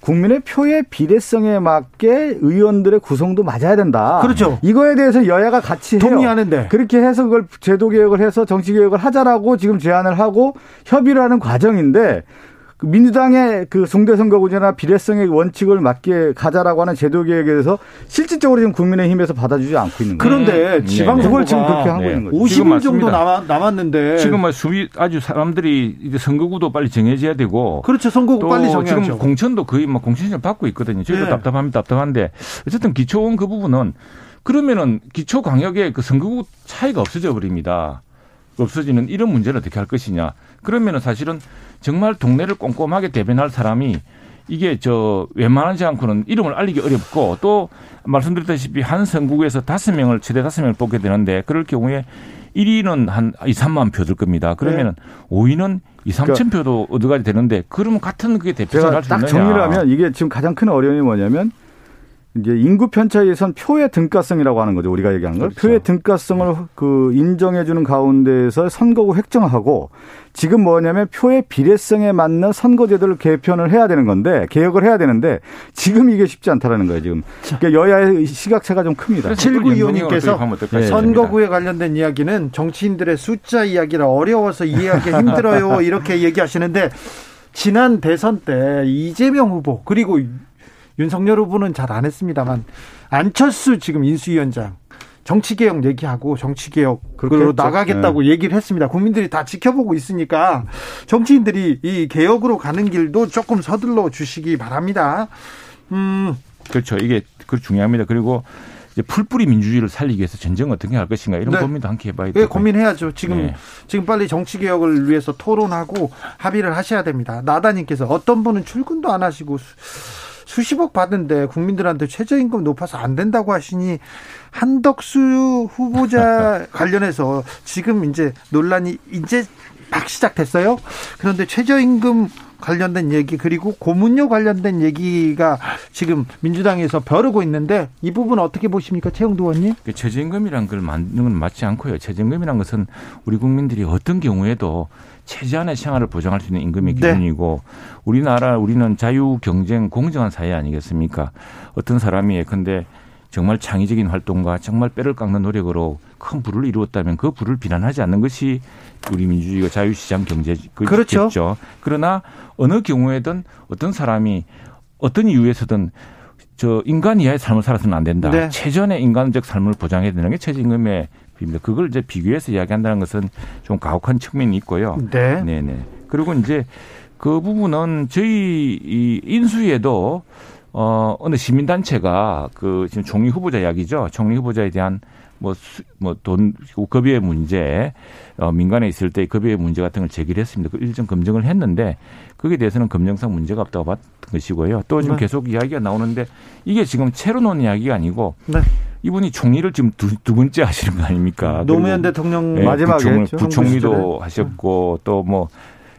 E: 국민의 표의 비례성에 맞게 의원들의 구성도 맞아야 된다.
A: 그렇죠.
E: 이거에 대해서 여야가 같이
A: 동의하는데
E: 그렇게 해서 그걸 제도 개혁을 해서 정치 개혁을 하자라고 지금 제안을 하고 협의를 하는 과정인데 그 민주당의 그 중대선거구제나 비례성의 원칙을 맞게 가자라고 하는 제도 개혁에 대해서 실질적으로 지금 국민의힘에서 받아주지 않고 있는
A: 거예요. 그런데 네. 지방선거 네. 지금 그렇게 하고 네. 있는 거죠. 50일 정도 남았, 남았는데
D: 지금 뭐 수비 아주 사람들이 이제 선거구도 빨리 정해져야 되고
A: 그렇죠. 선거구 빨리 정해야죠.
D: 지금 공천도 거의 뭐 공천을 받고 있거든요. 저희도 네. 답답합니다. 답답한데 어쨌든 기초원 그 부분은 그러면은 기초 광역의 그 선거구 차이가 없어져 버립니다. 없어지는 이런 문제를 어떻게 할 것이냐. 그러면은 사실은 정말 동네를 꼼꼼하게 대변할 사람이 이게 저 웬만하지 않고는 이름을 알리기 어렵고 또 말씀드렸다시피 한 선국에서 다섯 명을 최대 다섯 명을 뽑게 되는데 그럴 경우에 1위는 한 2, 3만 표 들 겁니다. 그러면은 네. 5위는 2, 3천 그러니까 표도 얻어가야 되는데 그러면 같은 그게 대표를 할수 있느냐.
E: 딱 정리를 하면 이게 지금 가장 큰 어려움이 뭐냐면 이제 인구 편차에 의해선 표의 등가성이라고 하는 거죠. 우리가 얘기하는 거. 그렇죠. 표의 등가성을 그 인정해 주는 가운데에서 선거구 획정하고 지금 뭐냐면 표의 비례성에 맞는 선거제도를 개편을 해야 되는 건데 개혁을 해야 되는데 지금 이게 쉽지 않다라는 거예요. 지금 그러니까 여야의 시각차가 좀 큽니다.
A: 7925님께서 네. 선거구에 관련된 이야기는 정치인들의 숫자 이야기라 어려워서 이해하기 [laughs] 힘들어요. 이렇게 얘기하시는데 지난 대선 때 이재명 후보 그리고 윤석열 후보는 잘 안 했습니다만 안철수 지금 인수위원장 정치개혁 얘기하고 정치개혁으로 나가겠다고 네. 얘기를 했습니다. 국민들이 다 지켜보고 있으니까 정치인들이 이 개혁으로 가는 길도 조금 서둘러 주시기 바랍니다.
D: 음. 그렇죠. 이게 그 중요합니다. 그리고 이제 풀뿌리 민주주의를 살리기 위해서 전쟁 어떻게 할 것인가 이런 네. 고민도 함께 해봐야 돼요.
A: 네, 고민해야죠. 지금 네. 지금 빨리 정치 개혁을 위해서 토론하고 합의를 하셔야 됩니다. 나다님께서 어떤 분은 출근도 안 하시고 수십억 받은데 국민들한테 최저임금 높아서 안 된다고 하시니 한덕수 후보자 [laughs] 관련해서 지금 이제 논란이 이제 막 시작됐어요. 그런데 최저임금 관련된 얘기 그리고 고문료 관련된 얘기가 지금 민주당에서 벼르고 있는데 이 부분 어떻게 보십니까, 최영도 의원님?
D: 그 최저임금이란 걸 만드는 건 맞지 않고요. 최저임금이란 것은 우리 국민들이 어떤 경우에도 최저한의 생활을 보장할 수 있는 임금의
A: 네.
D: 기준이고 우리나라 우리는 자유 경쟁 공정한 사회 아니겠습니까? 어떤 사람이 예컨대 정말 창의적인 활동과 정말 뼈를 깎는 노력으로 큰 부를 이루었다면 그 부를 비난하지 않는 것이 우리 민주주의가 자유시장 경제겠죠.
A: 그렇죠.
D: 그러나 어느 경우에든 어떤 사람이 어떤 이유에서든 저 인간 이하의 삶을 살아서는 안 된다.
A: 네.
D: 최전의 인간적 삶을 보장해야 되는 게 최저임금의 비입니다. 그걸 이제 비교해서 이야기한다는 것은 좀 가혹한 측면이 있고요.
A: 네.
D: 네네. 그리고 이제 그 부분은 저희 이 인수위에도 어 어느 시민단체가 그 지금 총리 후보자 이야기죠. 총리 후보자에 대한 뭐뭐돈 급여의 문제 어 민간에 있을 때 급여의 문제 같은 걸 제기를 했습니다. 그 일정 검증을 했는데 거기에 대해서는 검증상 문제가 없다고 봤던 것이고요. 또 지금
A: 네.
D: 계속 이야기가 나오는데 이게 지금 채로 놓은 이야기가 아니고
A: 네.
D: 이분이 총리를 지금 두, 두 번째 하시는 거 아닙니까?
A: 노무현 대통령
D: 예,
E: 마지막에
D: 부총리,
E: 했죠.
D: 부총리도 하셨고 또 뭐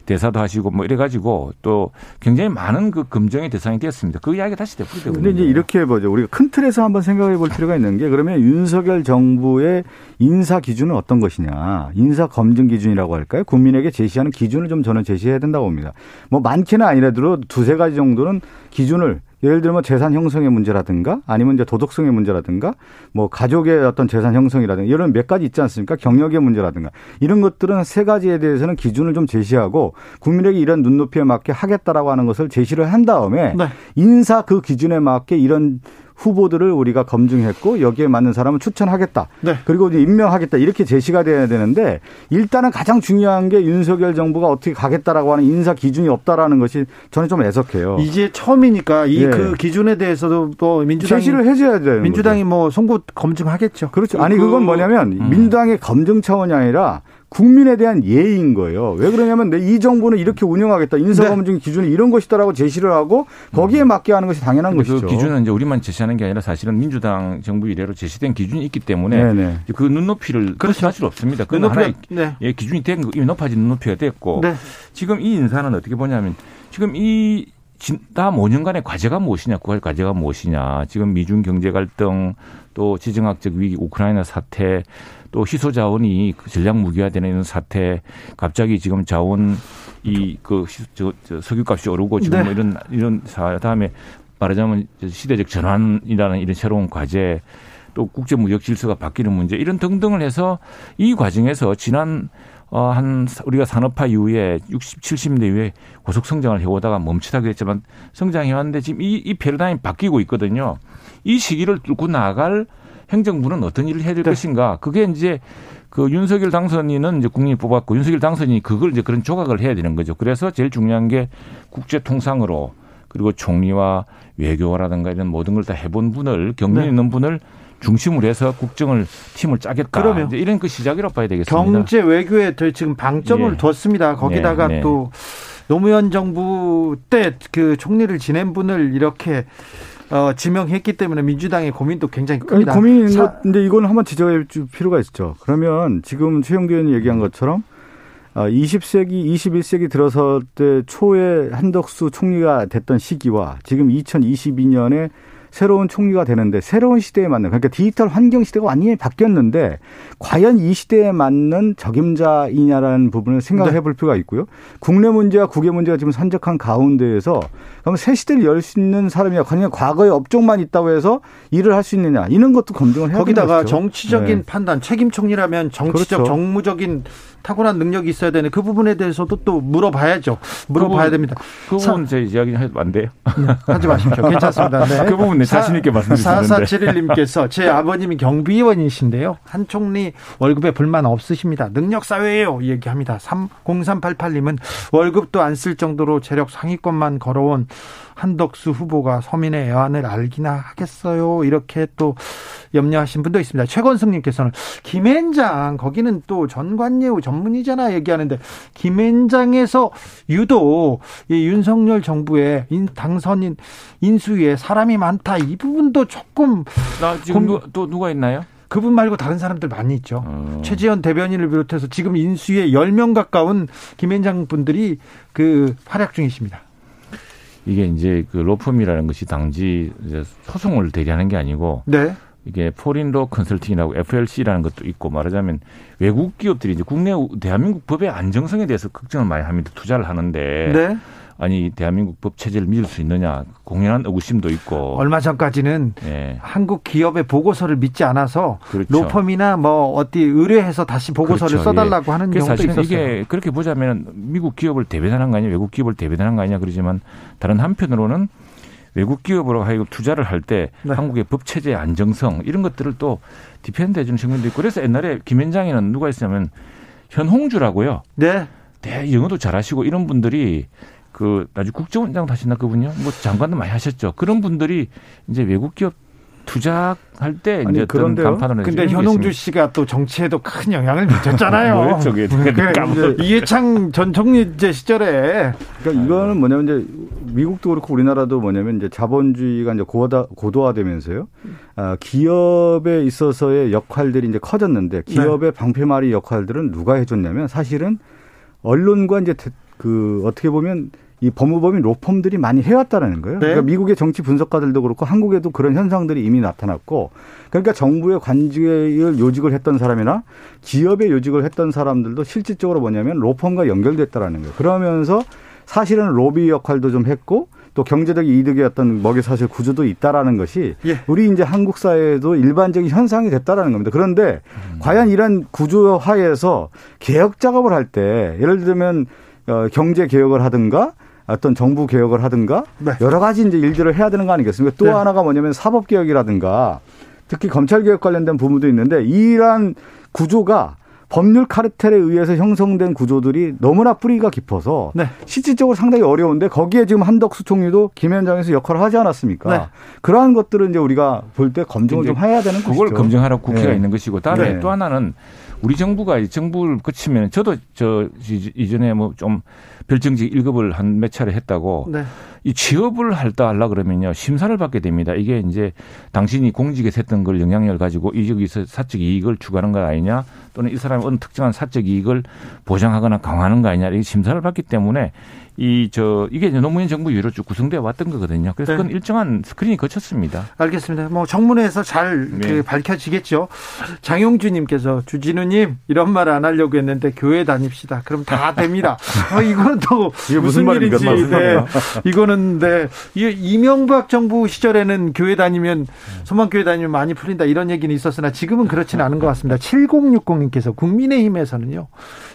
D: 대사도 하시고 뭐 이래가지고 또 굉장히 많은 그 검증의 대상이 되었습니다. 그 이야기 다시 되풀이되고
E: 근데 이제 이렇게 보죠. 우리가 큰 틀에서 한번 생각해 볼 필요가 있는 게 그러면 윤석열 정부의 인사 기준은 어떤 것이냐. 인사 검증 기준이라고 할까요? 국민에게 제시하는 기준을 좀 저는 제시해야 된다고 봅니다. 뭐 많게는 아니라도 두세 가지 정도는 기준을 예를 들면 재산 형성의 문제라든가 아니면 이제 도덕성의 문제라든가 뭐 가족의 어떤 재산 형성이라든가 이런 몇 가지 있지 않습니까? 경력의 문제라든가 이런 것들은 세 가지에 대해서는 기준을 좀 제시하고 국민에게 이런 눈높이에 맞게 하겠다라고 하는 것을 제시를 한 다음에
A: 네.
E: 인사 그 기준에 맞게 이런 후보들을 우리가 검증했고 여기에 맞는 사람은 추천하겠다.
A: 네.
E: 그리고 이제 임명하겠다. 이렇게 제시가 돼야 되는데 일단은 가장 중요한 게 윤석열 정부가 어떻게 가겠다라고 하는 인사 기준이 없다라는 것이 저는 좀 애석해요.
A: 이제 처음이니까 이
E: 예.
A: 그 기준에 대해서도 뭐 민주당이
E: 제시를 해줘야 되는
A: 민주당이
E: 거죠.
A: 뭐 송구 검증하겠죠.
E: 그렇죠. 아니 그건 뭐냐면
D: 음.
E: 민주당의 검증 차원이 아니라 국민에 대한 예의인 거예요. 왜 그러냐면 내이 정부는 이렇게 운영하겠다. 인사검증 기준이 이런 것이다라고 제시를 하고 거기에 맞게 하는 것이 당연한
D: 근데
E: 것이죠.
D: 그 기준은 이제 우리만 제시하는 게 아니라 사실은 민주당 정부 이래로 제시된 기준이 있기 때문에
E: 네네.
D: 그 눈높이를 그렇게 할 필요 없습니다.
A: 눈높이가-
D: 하나의
A: 네.
D: 예, 기준이 된 거, 이미 높아진 눈높이가 됐고
A: 네.
D: 지금 이 인사는 어떻게 보냐면 지금 이 다음 5년간의 과제가 무엇이냐, 그 과제가 무엇이냐. 지금 미중 경제 갈등, 또 지정학적 위기, 우크라이나 사태, 또 희소 자원이 그 전략 무기화되는 사태, 갑자기 지금 자원 이그 석유값이 오르고 지금
A: 네.
D: 뭐 이런 이런 사 다음에 말하자면 시대적 전환이라는 이런 새로운 과제, 또 국제 무역 질서가 바뀌는 문제 이런 등등을 해서 이 과정에서 지난 어, 한, 우리가 산업화 이후에 60, 70대 이후에 고속 성장을 해오다가 멈추다 그랬지만 성장해왔는데 지금 이, 이 패러다임이 바뀌고 있거든요. 이 시기를 뚫고 나갈 행정부는 어떤 일을 해야 될
A: 네.
D: 것인가. 그게 이제 그 윤석열 당선인은 이제 국민이 뽑았고 윤석열 당선인이 그걸 이제 그런 조각을 해야 되는 거죠. 그래서 제일 중요한 게 국제 통상으로 그리고 총리와 외교라든가 이런 모든 걸 다 해본 분을 경륜
A: 네.
D: 있는 분을 중심으로 해서 국정을 팀을 짜겠다.
A: 그러면
D: 이런 그 시작이라고 봐야 되겠습니다.
A: 경제 외교에 더 지금 방점을
D: 예.
A: 뒀습니다. 거기다가
D: 네, 네.
A: 또 노무현 정부 때 그 총리를 지낸 분을 이렇게 어, 지명했기 때문에 민주당의 고민도 굉장히 큽니다.
E: 고민인
A: 사-
E: 것, 근데 이거는 한번 지적해 줄 필요가 있죠. 그러면 지금 최영도 의원이 얘기한 것처럼 어, 20세기, 21세기 들어설 때 초에 한덕수 총리가 됐던 시기와 지금 2022년에 새로운 총리가 되는데 새로운 시대에 맞는 그러니까 디지털 환경 시대가 완전히 바뀌었는데 과연 이 시대에 맞는 적임자이냐라는 부분을 생각을
A: 네.
E: 해볼 필요가 있고요. 국내 문제와 국외 문제가 지금 산적한 가운데에서 그럼 새 시대를 열 수 있는 사람이야. 그냥 과거의 업종만 있다고 해서 일을 할 수 있느냐 이런 것도 검증을 해야
A: 거기다가. 정치적인
E: 네.
A: 판단, 책임 총리라면 정치적,
E: 그렇죠.
A: 정무적인 타고난 능력이 있어야 되는 그 부분에 대해서도 또 물어봐야죠. 물어봐야
D: 부분-
A: 됩니다.
D: 그 부분 제 이야기 해도 안 돼요.
A: 하지 마십시오. 괜찮습니다. 네.
D: 그 부분 내 자신 있게 말씀드리는데.
A: 4471님께서 [laughs] 제 아버님이 경비원이신데요. 한 총리 월급에 불만 없으십니다. 능력 사회예요. 얘기합니다. 0388님은 월급도 안 쓸 정도로 재력 상위권만 걸어온 한덕수 후보가 서민의 애환을 알기나 하겠어요. 이렇게 또 염려하신 분도 있습니다. 최건승님께서는 김앤장 거기는 또 전관예우 전문이잖아 얘기하는데 김앤장에서 유독 이 윤석열 정부의 인, 당선인 인수위에 사람이 많다 이 부분도 조금
D: 나 지금
A: 공-
D: 누, 또 누가 있나요?
A: 그분 말고 다른 사람들 많이 있죠.
D: 어.
A: 최지현 대변인을 비롯해서 지금 인수위에 10명 가까운 김앤장 분들이 그 활약 중이십니다.
D: 이게 이제 그 로펌이라는 것이 당지 이제 소송을 대리하는 게 아니고
A: 네.
D: 이게 포린로 컨설팅이라고 FLC라는 것도 있고 말하자면 외국 기업들이 이제 국내 대한민국 법의 안정성에 대해서 걱정을 많이 합니다. 투자를 하는데
A: 네.
D: 아니 대한민국 법 체제를 믿을 수 있느냐 공연한 의구심도 있고
A: 얼마 전까지는
D: 예.
A: 한국 기업의 보고서를 믿지 않아서
D: 그렇죠.
A: 로펌이나 뭐 어디 의뢰해서 다시 보고서를
D: 그렇죠.
A: 써달라고 하는
D: 그래서
A: 경우도
D: 사실은
A: 있었어요.
D: 이게 그렇게 보자면 미국 기업을 대변하는 거 아니냐, 외국 기업을 대변하는 거 아니냐 그러지만 다른 한편으로는 외국 기업으로 하여금 투자를 할때
A: 네.
D: 한국의 법 체제의 안정성 이런 것들을 또 defend 해주는 측면도 있고 그래서 옛날에 김앤장에는 누가 있냐면 현홍주라고요.
A: 네.
D: 대 영어도 잘하시고 이런 분들이 그 나중에 국정원장 하셨나 그분요? 뭐 장관도 많이 하셨죠. 그런 분들이 이제 외국 기업 투자할 때
E: 아니,
D: 이제
E: 그런데요.
D: 간판을
A: 근데
D: 해주는 게
A: 현홍주. 씨가 또 정치에도 큰 영향을 미쳤잖아요. [laughs]
D: 그게?
A: 그래,
D: 까먹-
A: 이해창 전 총리제 시절에
E: 그러니까 이거는 뭐냐면 이제 미국도 그렇고 우리나라도 뭐냐면 이제 자본주의가 이제 고다, 고도화되면서요. 아, 기업에 있어서의 역할들이 이제 커졌는데 기업의 방패말이 역할들은 누가 해줬냐면 사실은 언론과 이제 대- 그 어떻게 보면 이 법무법인 로펌들이 많이 해왔다라는 거예요.
A: 네.
E: 그러니까 미국의 정치 분석가들도 그렇고 한국에도 그런 현상들이 이미 나타났고 그러니까 정부의 관직을 요직을 했던 사람이나 기업의 요직을 했던 사람들도 실질적으로 뭐냐면 로펌과 연결됐다라는 거예요. 그러면서 사실은 로비 역할도 좀 했고 또 경제적 어떤 먹이 사실 구조도 있다라는 것이
A: 예.
E: 우리 이제 한국 사회에도 일반적인 현상이 됐다라는 겁니다. 그런데
A: 음.
E: 과연 이런 구조 하에서 개혁 작업을 할 때 예를 들면 어, 경제 개혁을 하든가 어떤 정부 개혁을 하든가
A: 네.
E: 여러 가지 이제 일들을 해야 되는 거 아니겠습니까? 또
A: 네.
E: 하나가 뭐냐면 사법 개혁이라든가 특히 검찰 개혁 관련된 부분도 있는데 이러한 구조가 법률 카르텔에 의해서 형성된 구조들이 너무나 뿌리가 깊어서
A: 네.
E: 실질적으로 상당히 어려운데 거기에 지금 한덕수 총리도 김현장에서 역할을 하지 않았습니까?
A: 네.
E: 그러한 것들은 이제 우리가 볼 때 검증을 좀 해야 되는
D: 그걸
E: 것이죠.
D: 검증하라고 국회가
E: 네.
D: 있는 것이고 다음에
E: 네.
D: 또 하나는 우리 정부가 이 정부를 거치면 저도 저 이- 이전에 뭐 좀 별정직 1급을 한 몇 차례 했다고
A: 네.
D: 이 취업을 할다 하려 그러면요 심사를 받게 됩니다. 이게 이제 당신이 공직에서 했던 걸 영향력을 가지고 이 여기서 사적 이익을 추구하는 거 아니냐 또는 이 사람이 어느 특정한 사적 이익을 보장하거나 강화하는 거 아니냐 이게 심사를 받기 때문에 이 저 이게 이제 노무현 정부 이후로 쭉 구성되어 왔던 거거든요. 그래서
A: 네.
D: 그건 일정한 스크린이 거쳤습니다.
A: 알겠습니다. 뭐 정문에서 잘
D: 네.
A: 그 밝혀지겠죠. 장용주님께서 주진우님 이런 말 안 하려고 했는데 교회 다닙시다. 그럼 다 됩니다. 어, 이 거는 또
E: 이게 무슨
A: 무슨? 일인지.
E: 무슨
A: 네. 이거는 네. 이 이명박 정부 시절에는 교회 다니면 소망교회 다니면 많이 풀린다 이런 얘기는 있었으나 지금은 그렇지는 않은 것 같습니다. 7060님께서 국민의힘에서는요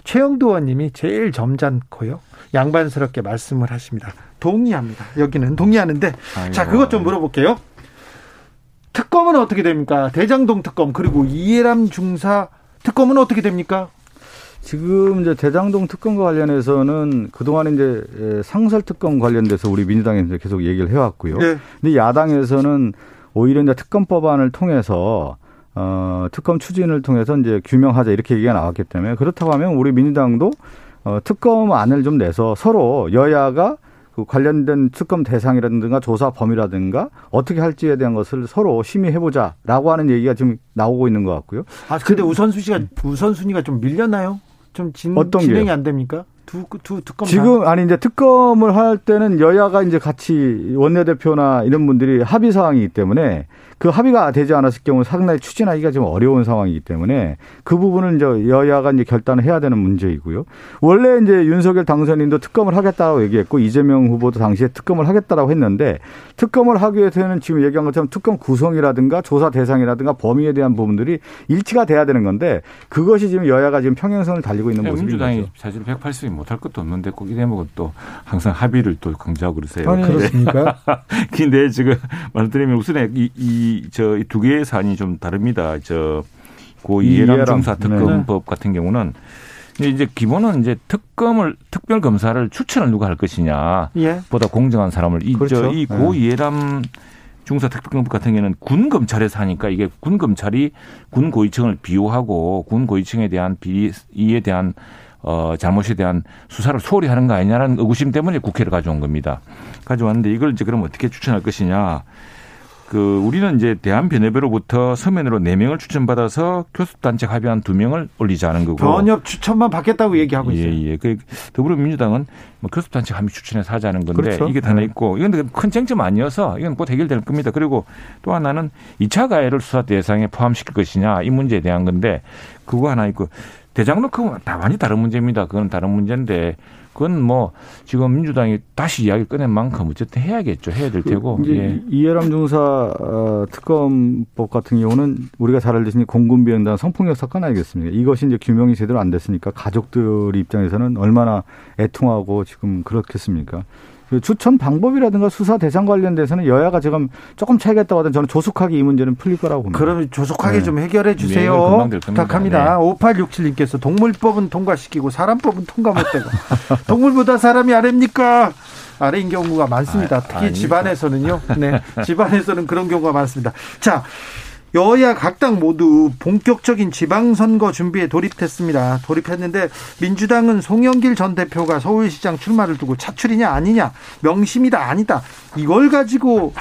A: 최영도 의원님이 제일 점잖고요 양반스럽게 말씀을 하십니다. 동의합니다. 여기는 동의하는데 자
D: 아이고.
A: 그것 좀 물어볼게요. 특검은 어떻게 됩니까? 대장동 특검 그리고 이해람 중사 특검은 어떻게 됩니까?
E: 지금 이제 대장동 특검과 관련해서는 그동안 이제 에, 상설 특검 관련돼서 우리 민주당에서 계속 얘기를 해왔고요.
A: 네.
E: 근데 야당에서는 오히려 이제 특검 법안을 통해서 어, 특검 추진을 통해서 이제 규명하자 이렇게 얘기가 나왔기 때문에 그렇다고 하면 우리 민주당도 어, 특검안을 좀 내서 서로 여야가 그 관련된 특검 대상이라든가 조사 범위라든가 어떻게 할지에 대한 것을 서로 심의해보자라고 하는 얘기가 지금 나오고 있는 것 같고요.
A: 아 근데 우선순위가 우선순위가 좀 밀렸나요? 좀 진,
E: 어떤
A: 진행이
E: 게요?
A: 안 됩니까? 두, 두 특검 다?
E: 지금 아니 이제 특검을 할 때는 여야가 이제 같이 원내대표나 이런 분들이 합의 사항이기 때문에 그 합의가 되지 않았을 경우 상당히 추진하기가 좀 어려운 상황이기 때문에 그 부분은 이제 여야가 이제 결단을 해야 되는 문제이고요. 원래 이제 윤석열 당선인도 특검을 하겠다고 얘기했고 이재명 후보도 당시에 특검을 하겠다라고 했는데 특검을 하기 위해서는 지금 얘기한 것처럼 특검 구성이라든가 조사 대상이라든가 범위에 대한 부분들이 일치가 돼야 되는 건데 그것이 지금 여야가 지금 평행선을 달리고 있는 모습인
D: 민주당이
E: 거죠.
D: 사실 180이 못할 것도 없는데 꼭 이 대목은 또 항상 합의를 또 강조하고 그러세요.
E: 아니, 그렇습니까? [laughs]
D: 근데 지금 말드리면 우선 이이 저 이 두 개의 사안이 좀 다릅니다. 저 고 이해람. 중사 특검법 같은 경우는 이제 기본은 이제 특검을 특별 검사를 추천을 누가 할 것이냐
A: 예.
D: 보다 공정한 사람을
E: 그렇죠.
D: 이저이고 이해람 중사 특별검법 같은 경우는 군 검찰에서 하니까 이게 군 검찰이 군 고위층을 비호하고 군 고위층에 대한 비리에 대한 어 잘못에 대한 수사를 소홀히 하는 거 아니냐라는 의구심 때문에 국회를 가져온 겁니다. 가져왔는데 이걸 이제 그럼 어떻게 추천할 것이냐. 그 우리는 이제 대한변협회로부터 서면으로 4명을 추천받아서 교섭단체 합의한 2명을 올리자는 거고.
A: 변협 추천만 받겠다고 얘기하고 있어요.
D: 예, 예. 그 더불어민주당은 뭐 교섭단체 합의 추천해서 하자는 건데
E: 그렇죠.
D: 이게 하나
E: 네.
D: 있고 이건 큰 쟁점 아니어서 이건 곧 해결될 겁니다. 그리고 또 하나는 2차 가해를 수사 대상에 포함시킬 것이냐 이 문제에 대한 건데 그거 하나 있고 대장 놓고 다 완전히 다른 문제입니다. 그건 다른 문제인데 그건 뭐 지금 민주당이 다시 이야기 꺼낸 만큼 어쨌든 해야겠죠. 해야 될 테고.
E: 이제
D: 예.
E: 이해람 중사 어, 특검법 같은 경우는 우리가 잘 알듯이 공군비행단 성폭력 사건 아니겠습니까? 이것이 이제 규명이 제대로 안 됐으니까 가족들 입장에서는 얼마나 애통하고 지금 그렇겠습니까? 그 추천 방법이라든가 수사 대상 관련돼서는 여야가 지금 조금 차이가 있다고 하든 저는 조속하게 이 문제는 풀릴 거라고 봅니다.
A: 그러면 조속하게
E: 네.
A: 좀 해결해
D: 네,
A: 주세요. 부탁합니다. 5867님께서 동물법은 통과시키고 사람법은 통과 못되고 [laughs] 동물보다 사람이 아래입니까? 아래인 경우가 많습니다.
D: 아,
A: 특히
D: 아닙니다.
A: 집안에서는요. 네, [laughs] 집안에서는 그런 경우가 많습니다. 자. 여야 각 당 모두 본격적인 지방선거 준비에 돌입했습니다. 돌입했는데 민주당은 송영길 전 대표가 서울시장 출마를 두고 차출이냐 아니냐 명심이다 아니다 이걸 가지고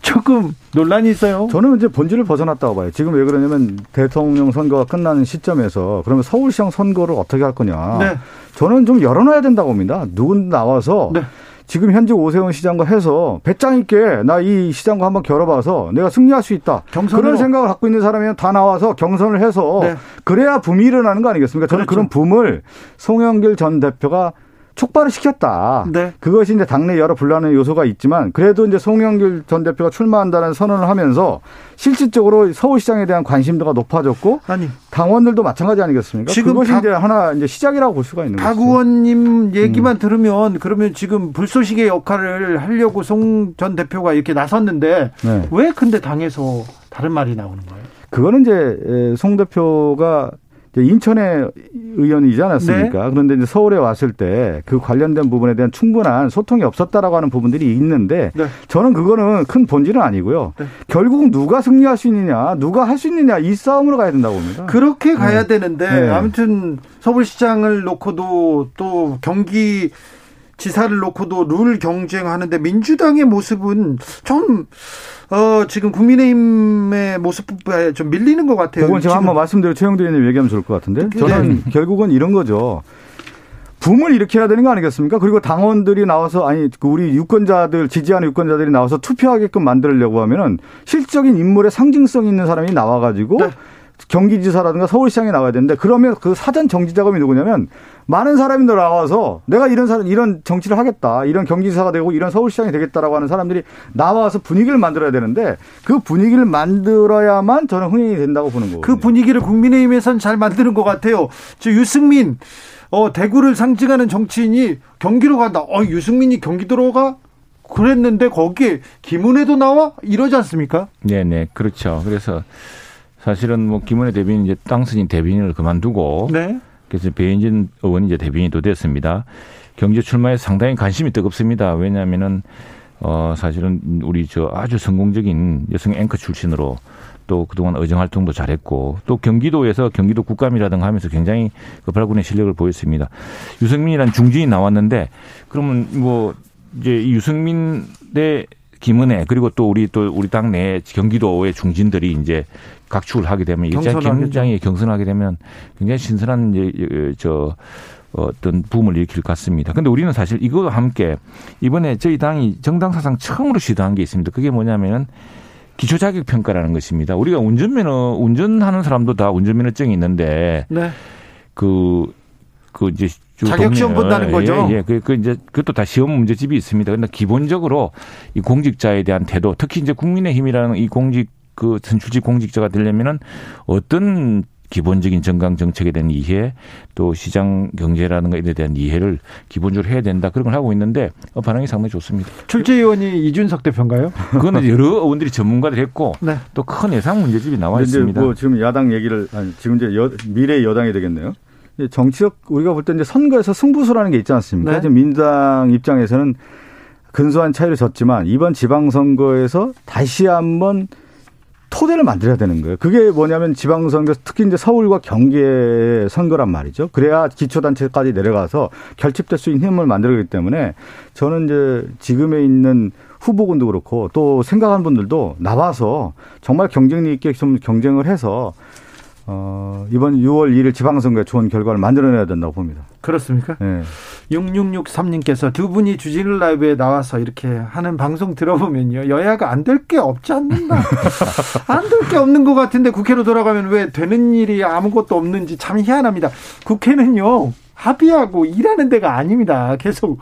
A: 조금 논란이 있어요.
E: 저는 이제 본질을 벗어났다고 봐요. 지금 왜 그러냐면 대통령 선거가 끝나는 시점에서 그러면 서울시장 선거를 어떻게 할 거냐.
A: 네.
E: 저는 좀 열어놔야 된다고 봅니다. 누군 나와서
A: 네.
E: 지금 현재 오세훈 시장과 해서 배짱 있게 나 이 시장과 한번 겨뤄봐서 내가 승리할 수 있다.
A: 경선으로.
E: 그런 생각을 갖고 있는 사람이 다 나와서 경선을 해서
A: 네.
E: 그래야 붐이 일어나는 거 아니겠습니까? 저는
A: 그렇죠.
E: 그런 붐을 송영길 전 대표가 촉발을 시켰다.
A: 네.
E: 그것이 이제 당내 여러 분란의 요소가 있지만 그래도 이제 송영길 전 대표가 출마한다는 선언을 하면서 실질적으로 서울시장에 대한 관심도가 높아졌고
A: 아니
E: 당원들도 마찬가지 아니겠습니까?
A: 지금
E: 그것이
A: 박-
E: 이제 하나 이제 시작이라고 볼 수가 있는
A: 박
E: 거죠.
A: 의원님 얘기만
E: 음.
A: 들으면 그러면 지금 불쏘시개 역할을 하려고 송 전 대표가 이렇게 나섰는데
E: 네.
A: 왜 근데 당에서 다른 말이 나오는 거예요?
E: 그거는 이제 에, 송 대표가 인천의 의원이지 않았습니까?
A: 네.
E: 그런데 이제 서울에 왔을 때 그 관련된 부분에 대한 충분한 소통이 없었다라고 하는 부분들이 있는데
A: 네.
E: 저는 그거는 큰 본질은 아니고요.
A: 네.
E: 결국 누가 승리할 수 있느냐, 누가 할 수 있느냐 이 싸움으로 가야 된다고 봅니다.
A: 그렇게 가야 되는데
E: 네.
A: 아무튼 서울시장을 놓고도 또 경기 지사를 놓고도 룰 경쟁하는데 민주당의 모습은 좀 어, 지금 국민의힘의 모습에 좀 밀리는 것 같아요.
E: 그건 제가. 한번 말씀드리고 최영도 의원님 얘기하면 좋을 것 같은데 저는 결국은 이런 거죠. 붐을 일으켜야 되는 거 아니겠습니까? 그리고 당원들이 나와서 아니 그 우리 유권자들 지지하는 유권자들이 나와서 투표하게끔 만들려고 하면은 실적인 인물의 상징성 있는 사람이 나와가지고
A: 네.
E: 경기지사라든가 서울시장에 나와야 되는데 그러면 그 사전 정지 작업이 누구냐면 많은 사람이 나와서 내가 이런 사람 이런 정치를 하겠다 이런 경기지사가 되고 이런 서울시장이 되겠다라고 하는 사람들이 나와서 분위기를 만들어야 되는데 그 분위기를 만들어야만 저는 흥행이 된다고 보는 거거든요.
A: 그 분위기를 국민의힘에선 잘 만드는 것 같아요. 저 유승민 어, 대구를 상징하는 정치인이 경기로 간다. 어, 유승민이 경기도로 가? 그랬는데 거기에 김은혜도 나와? 이러지 않습니까?
D: 네네 그렇죠. 그래서 사실은 뭐 김은혜 대변인 이제 당선인 대변인을 그만두고
A: 네.
D: 그래서 배현진 의원이 이제 대변인이 또 됐습니다. 경제 출마에 상당히 관심이 뜨겁습니다. 왜냐하면은 어 사실은 우리 저 아주 성공적인 여성 앵커 출신으로 또 그동안 의정 활동도 잘했고 또 경기도에서 경기도 국감이라든가 하면서 굉장히 그 발군의 실력을 보였습니다. 유승민이라는 중진이 나왔는데 그러면 뭐 이제 이 유승민 대 김은혜 그리고 또 우리 또 우리 당내 경기도의 중진들이 이제 각축을 하게 되면
A: 경선하겠죠.
D: 김장이 경선하게 되면 굉장히 신선한 이제 저 어떤 붐을 일으킬 것 같습니다. 근데 우리는 사실 이거와 함께 이번에 저희 당이 정당 사상 처음으로 시도한 게 있습니다. 그게 뭐냐면은 기초 자격 평가라는 것입니다. 우리가 운전면허 운전하는 사람도 다 운전면허증이 있는데
A: 네.
D: 그, 그 이제 주
A: 자격 시험 본다는 거죠?
D: 예, 예. 그, 그 이제 그것도 다 시험 문제집이 있습니다. 근데 기본적으로 이 공직자에 대한 태도, 특히 이제 국민의힘이라는 이 공직 그 선출직 공직자가 되려면은 어떤 기본적인 정강 정책에 대한 이해, 또 시장 경제라는 것에 대한 이해를 기본적으로 해야 된다. 그런 걸 하고 있는데 어, 반응이 상당히 좋습니다.
A: 출제 의원이 이준석 대표인가요?
D: 그거는 여러 의원들이 전문가들 했고 [laughs]
A: 네.
D: 또큰 예상 문제집이 나와 있습니다.
E: 뭐 지금 야당 얘기를 아니 지금 이제 여, 미래 여당이 되겠네요. 정치적 우리가 볼 때 이제 선거에서 승부수라는 게 있지 않습니까?
A: 네.
E: 지금 민주당 입장에서는 근소한 차이를 졌지만 이번 지방선거에서 다시 한번 토대를 만들어야 되는 거예요. 그게 뭐냐면 지방선거 특히 이제 서울과 경기의 선거란 말이죠. 그래야 기초단체까지 내려가서 결집될 수 있는 힘을 만들기 때문에 저는 이제 지금에 있는 후보군도 그렇고 또 생각하는 분들도 나와서 정말 경쟁력 있게 좀 경쟁을 해서 어, 이번 6월 1일 지방선거에 좋은 결과를 만들어내야 된다고 봅니다.
A: 그렇습니까?
E: 네.
A: 6663님께서 두 분이 주진우 라이브에 나와서 이렇게 하는 방송 들어보면요. 여야가 안 될 게 없지 않는가. [laughs] 안될 게 없는 것 같은데 국회로 돌아가면 왜 되는 일이 아무것도 없는지 참 희한합니다. 국회는요. 합의하고 일하는 데가 아닙니다. 계속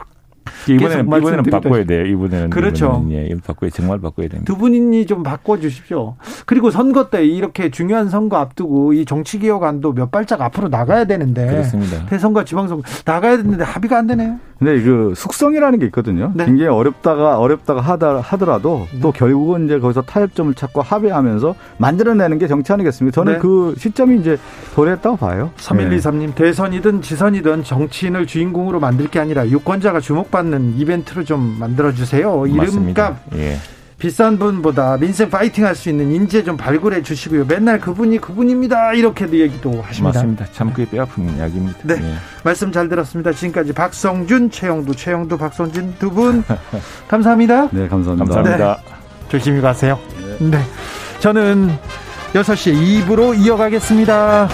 D: 이번에는 이번에는 바꿔야 돼요. 이번에는
A: 그렇죠.
D: 이번에는 예, 바꿔야 정말 바꿔야 됩니다.
A: 두 분이 좀 바꿔 주십시오. 그리고 선거 때 이렇게 중요한 선거 앞두고 이 정치 개혁안도 몇 발짝 앞으로 나가야 되는데
D: 그렇습니다.
A: 대선과 지방선거 나가야 되는데 합의가 안 되네요.
E: 근데 그 숙성이라는 게 있거든요.
A: 네.
E: 굉장히 어렵다가 어렵다가 하다 하더라도 또 결국은 이제 거기서 타협점을 찾고 합의하면서 만들어내는 게 정치 아니겠습니까? 저는
A: 네.
E: 그 시점이 이제 도래했다고 봐요. 네.
A: 3123님 대선이든 지선이든 정치인을 주인공으로 만들 게 아니라 유권자가 주목받는 이벤트로 좀 만들어 주세요.
D: 맞습니다.
A: 이름값
D: 예.
A: 비싼 분보다 민생 파이팅 할 수 있는 인재 좀 발굴해 주시고요. 맨날 그분이 그분입니다. 이렇게도 얘기도 하십니다.
D: 맞습니다. 참 그게 뼈아픈 이야기입니다.
A: 네.
D: 예.
A: 말씀 잘 들었습니다. 지금까지 박성준, 최영두, 최영두, 박성준 두 분 감사합니다.
E: 네, 감사합니다.
D: 감사합니다.
A: 조심히 가세요. 네. 저는 6시 2부로 이어가겠습니다.